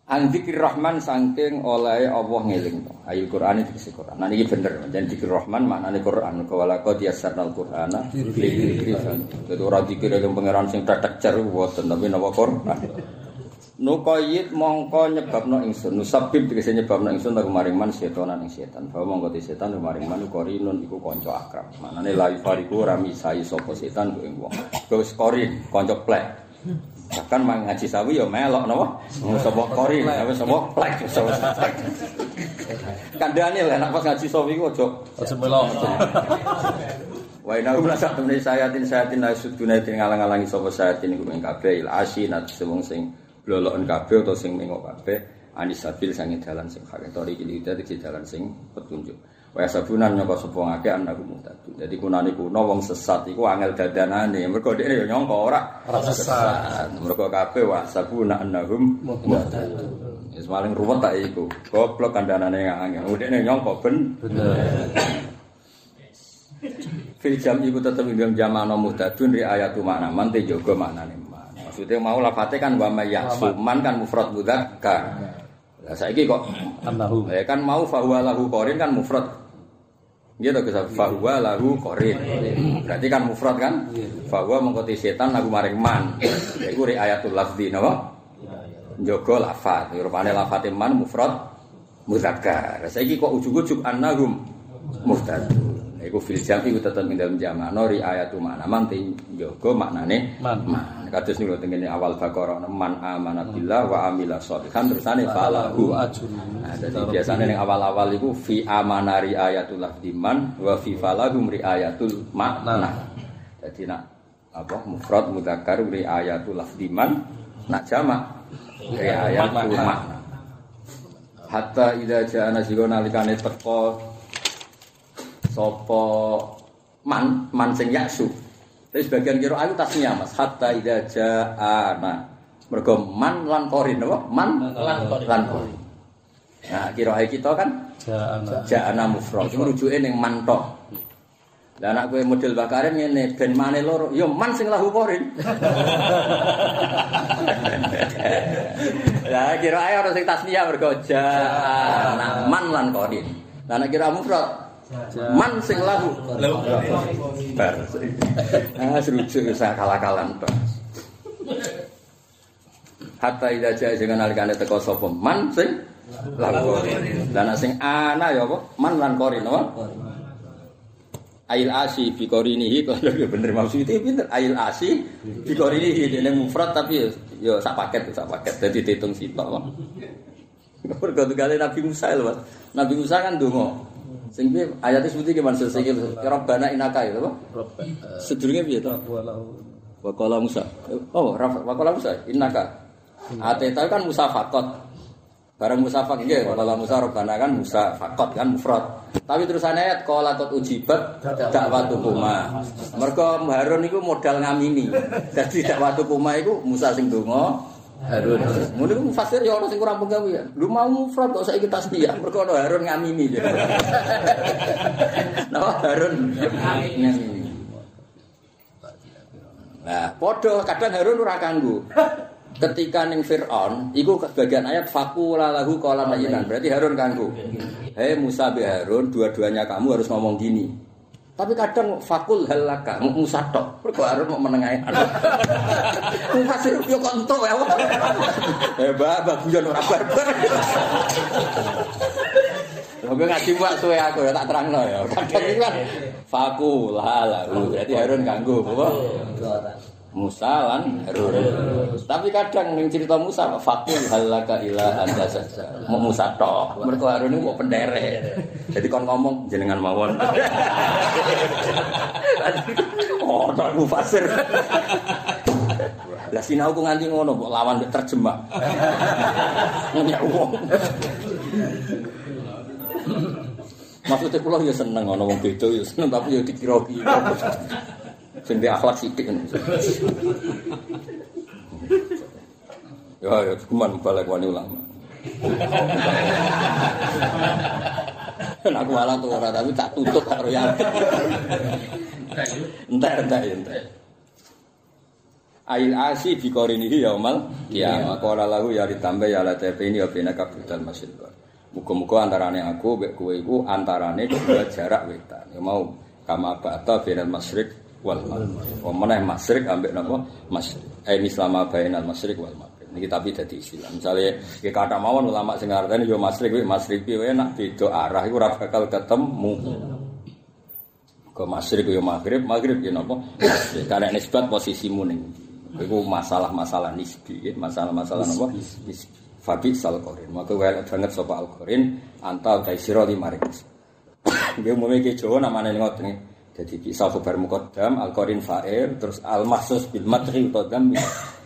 An dzikir rahman saking oleh Allah ngeling. Ayo Quran itu kisi Quran. Nah ini bener. Dan dzikir rahman maknane Quran. Kawala qad yassarnal Qur'ana lidzikri. Jadi ora dzikir yang pangeran sing tetek cer boten tapi napa Quran. Nukoyit mongko nyebabno ingsun. Nusabib tegese nyebabno ingsun tak maring man setonan ing setan. Bahwa mongko te setan maring man korinun iku kanca akrab. Manane la fariku rami sai sapa setan ku ing wong. Wis korin, kanca plek. Bahkan mang ngaji sawi ya melok napa? Sapa korin, apa sapa plek sapa. Kandhane lek nek pas ngaji sawi ku aja Aja melok. Wa inna hum lasak temne sayatin sayatin la suduna ing ngalang-alangi sapa sayatin iku ing kabeh il asin at wong sing bloloken kabeh utawa sing mengo kabeh anis sabil sange dalan sing hak tori iki dadi dalan sing petunjuk. Wa sabunan nyangka sapa ngake anaku mutadun. Dadi kunane kuno wong sesat iku angel dadanane. Mergo dhekne ya nyangka ora Ora sesat. Mergo kabeh wa sabuna annahum mutadun. Wis paling ruwet tak iku. Goblok kandhanane angel. Dhekne nyangka ben Bener. Fil jam iku tetep ing jamano muhtadun ri ayatu makna man te jaga maknane man. Maksudnya mau lafate kan wa may man kan mufrad mudzakkar. Lah saiki kok Annahu. ya kan mau fahuwa lahu qarin kan mufrad. Gitu ke fahuwa lahu qarin. Berarti kan mufrad kan? Fahuwa mengkoti setan lagu maring man. Iku ri ayatul lafzi napa? Jaga lafat. Rupane lafate man mufrad mudzakkar. Saiki kok ujug-ujug annahum muhtadun. Nah, iku fil jam iku tetep ing dalem jamano riayatu makna man te njogo maknane Man. man. Kados niku tengene awal Baqarah man amana billah wa amila sholihan terusane falahu ajrun. Nah, jadi biasanya yang awal-awal itu fi amana riayatul lafdiman wa fi falahum riayatul makna. Jadi nak apa mufrad mudzakkar riayatul lafdiman nak jamak riayatul makna. Hatta idza jaa nasira nalikane teko sapa man man sing yaksu. Tapi sebagian kira ayu tasnya Mas. Hatta idza jaa na. Mergo man lan korin apa? Man Lan korin. lan korin. Nah, kira kita kan Ja'ana. ja'ana mufrad. Iku rujuke ning man tok. Lah anak kowe model bakarin ngene ben mane loro, ya man sing lahu korin. <laughs> Lah kira ae ora sing tasniyah mergo ja'ana man lan korin. Lah anak kira mufrad man sing lahu bar. <laughs> Ah serujuk usah kalah-kalan tok. Hatta ida jaya jangan alikane teko sapa man sing lan korin. Lah nek sing ana ya apa? Man lan korin apa? Ail asi bi korinihi <laughs> kalau ya bener maksudnya pinter ail asi bi korinihi dene mufrad tapi ya sak paket sak paket dadi diitung sitok. <laughs> Mergo kali Nabi Musa lho. Nabi Musa kan donga. Sing piye ayate sebuti ki maksud sing Rabbana inaka ya apa? Sedurunge piye to? Walau. Wa qala Musa. Oh, Rafa, wa qala Musa innaka. Ateta kan Musa fakot. Barang Musa fakot nggih, wa qala Musa robbana kan Musa fakot kan mufrad. Tapi terusan ayat qala qad ujibat dakwatuhuma. Mergo Harun iku modal ngamini. <laughs> Dadi dakwatuhuma iku Musa sing donga Harun. Ngono iku mufasir ya ora sing kurang penggawe ya. Lu mau mufrad kok saiki tasbih mergo ana Harun ngamini. <laughs> Nah, Harun ngamini. Nah, podo kadang Harun ora kanggo. Ketika ning Firaun, iku bagian ayat fakula lahu mayinan. Berarti Harun kanggo. Hei Musa be Harun, dua-duanya kamu harus ngomong gini. Tapi kadang fakul halaka, Musa tok. Mergo Harun mau menengahi. Mufasir <laughs> yo kok entuk ya. Eh, guyon ora barbar. Lha gue ngaji mbak suwe aku ya tak terangno ya. Kadang itu kan fakul halahu. Berarti Harun kanggo apa? Musa lan Harun. Tapi kadang ning cerita Musa fakul halaka ila anta saja. Mau Musa tok. Mergo Harun mau penderek. Jadi kon ngomong jenengan mawon. <laughs> oh, tak mufasir. Lah sinau ku nganti ngono mbok lawan terjemah. Nanya wong. Maksudnya kula ya seneng ana wong beda ya seneng tapi ya dikira-kira. Sing di akhlak sithik. Ya ya cuman balik wani ulama. Aku malah tuh ora tapi tak tutup karo ya. Entek entek entek. Ail asi bi korinihi yaumal kiamah. Qala lahu ya ditambah ya la ini ya bina kabudal masjid. Muga-muga antarane aku kowe iku antarane dua jarak wetan. Ya mau kama ba'ta bainal masyriq wal maghrib. Apa meneh masyriq ambek napa? Masyriq. Eh mislama bainal masyriq wal maghrib. Niki tapi dadi istilah. Misale ya kata mawon ulama sing ngarteni yo masyriq kuwi masyriq kuwi enak beda arah iku ora bakal ketemu. Ke masyriq yo maghrib, maghrib yo napa? Karena nisbat posisimu ning. Iku masalah-masalah nisbi, masalah-masalah napa? Nisbi. Fabi sal korin. Maka welek banget sapa al korin anta utai sira di maring. <coughs> Nggih umume ki Jawa namane ngoten. Jadi bisa khabar muqaddam al korin fa'il terus al mahsus bil madhi utawa dam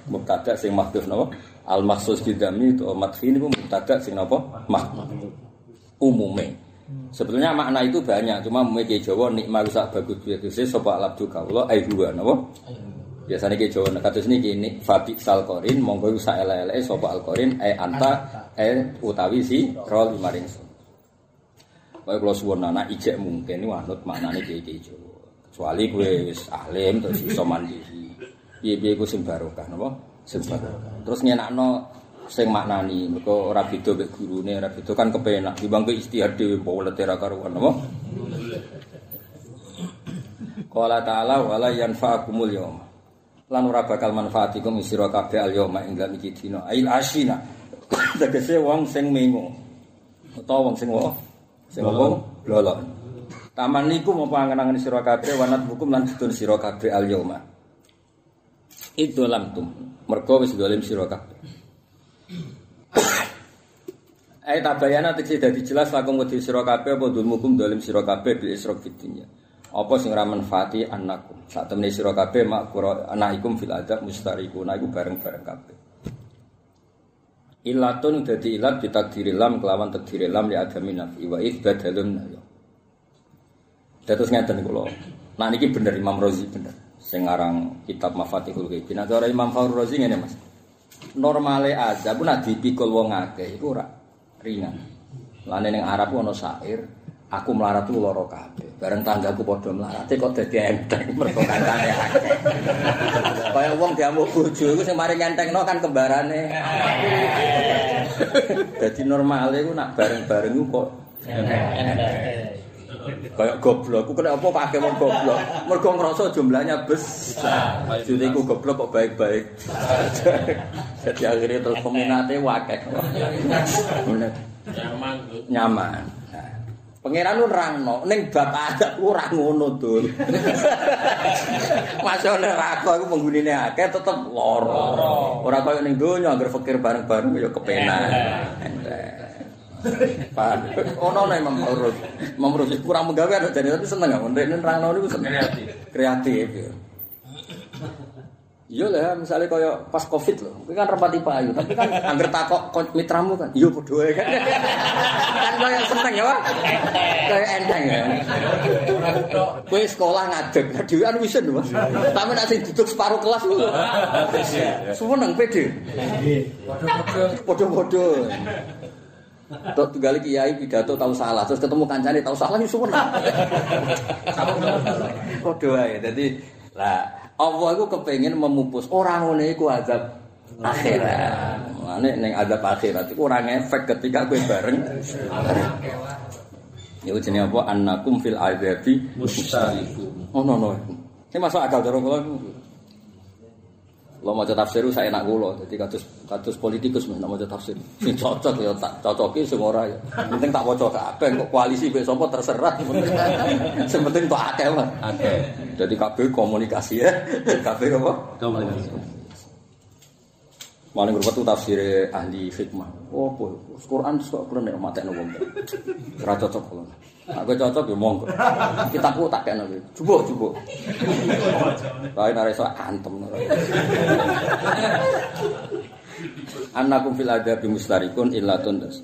mubtada sing mahdhuf napa? Al mahsus bil dami utawa madhi niku mubtada sing napa? Mah. Umume. Sebetulnya makna itu banyak, cuma umume ki Jawa nikma rusak bagus biasa sapa alabdu kaula ai dua napa? biasanya ke Jawa kados niki ini fabi sal korin monggo iku saelek-eleke sapa al korin anta e utawi si rol maring sun. Kaya kula suwun anak ijek mungkin wanut maknane kiye Jawa. Kecuali kowe wis alim terus iso mandiri. Piye-piye iku sing barokah napa? Sing barokah. Terus nyenakno sing maknani mergo ora beda mek gurune ora beda kan kepenak dibang ke istihad dhewe polet ora karuan napa? Qala ta'ala wala yanfa'akumul yawma lan ora bakal manfaatikum sira kabeh al yauma ing dalem iki dina ail asina <coughs> tegese wong sing mengo utawa wong sing wo sing wong lolo Taman niku mau panganangan sira kabeh wanat hukum lan didun sira kabeh al yauma. Itu lam tum. Mergo wis dolim sira kabeh. <coughs> Ai tabayana tekse dadi jelas lakum wedi sira kabeh apa dulmukum dolim sira kabeh bil isrok fitinya. Apa sing ora manfaati annakum. Sak temene sira kabeh mak kura anaikum fil adab mustarikuna iku bareng-bareng kabeh. Ilatun dadi ilat ditakdiri lam kelawan takdiri lam ya adami nafi wa ibadalun ya. Dados ngeten kula. Nah niki bener Imam Rozi bener. Sing aran kitab Mafatihul Ghaib. Nah cara Imam Fahrul Razi ngene Mas. Normale azab nek dipikul wong akeh iku ora ringan. Lane ning Arab ana syair, aku melarat ku lara kabeh. Bareng tanggaku padha melarat kok dadi enteng mergo kancane akeh. Kaya wong diamuk bojo iku sing mari ngentengno kan kembarane. Dadi normale ku nak bareng-bareng ku kok Kayak goblok, aku kena apa pakai wong goblok? Mergo ngerasa jumlahnya besar. Jadi aku goblok kok baik-baik. Jadi akhirnya terus peminatnya wakek. Nyaman tuh. Nyaman. Pangeran lu nerangno, ning bab adat ku ora ngono, Dul. Masane rako iku penggunine akeh tetep lara. Ora kaya ning donya anggere fakir bareng-bareng ya kepenak. Paham. Ono nek Imam Urus. Imam Urus kurang menggawe ada jadi tapi seneng gak ndek nerangno niku seneng. Kreatif. Kreatif ya. Iya lah, misalnya kaya pas covid loh, itu kan repati payu, tapi kan angger takok mitramu kan, iya bodoh kan, <laughs> kan kaya seneng ya, Pak? kaya enteng ya. Kue sekolah ngadeg, dewan wisen mas, tapi nak sing duduk separuh kelas lu, semua nang pede, bodoh-bodoh. Tok tunggal kiai pidato tahu salah, terus ketemu kancane tahu salah itu semua nang. Podo wae. Dadi lah Allah iku kepengin memupus orang ngene iku azab akhirat. Mane ning azab akhirat iku ora ngefek ketika kowe bareng. Ya jenenge apa annakum fil azabi Mustarikum. Oh no no. Ini masuk akal cara kula. Lo maca tafsir saya enak kula, jadi kados kados politikus mah maca tafsir. <laughs> Sing cocok ya tak cocoki sing ora ya. Penting tak waca kabeh kok koalisi mbek sapa terserah. <laughs> Sing penting tok akeh mah. Oke. Jadi kabeh komunikasi ya. <laughs> Kabeh apa? Komunikasi. Maling berupa tuh tafsir ahli hikmah. Oh, apa? Quran kok Quran nek matekno wong. Ora cocok kula. Aku cocok ya monggo. Kitabku tak kena kowe. Coba coba. Kae nek iso antem. Annakum fil adabi mustarikun illa tundas.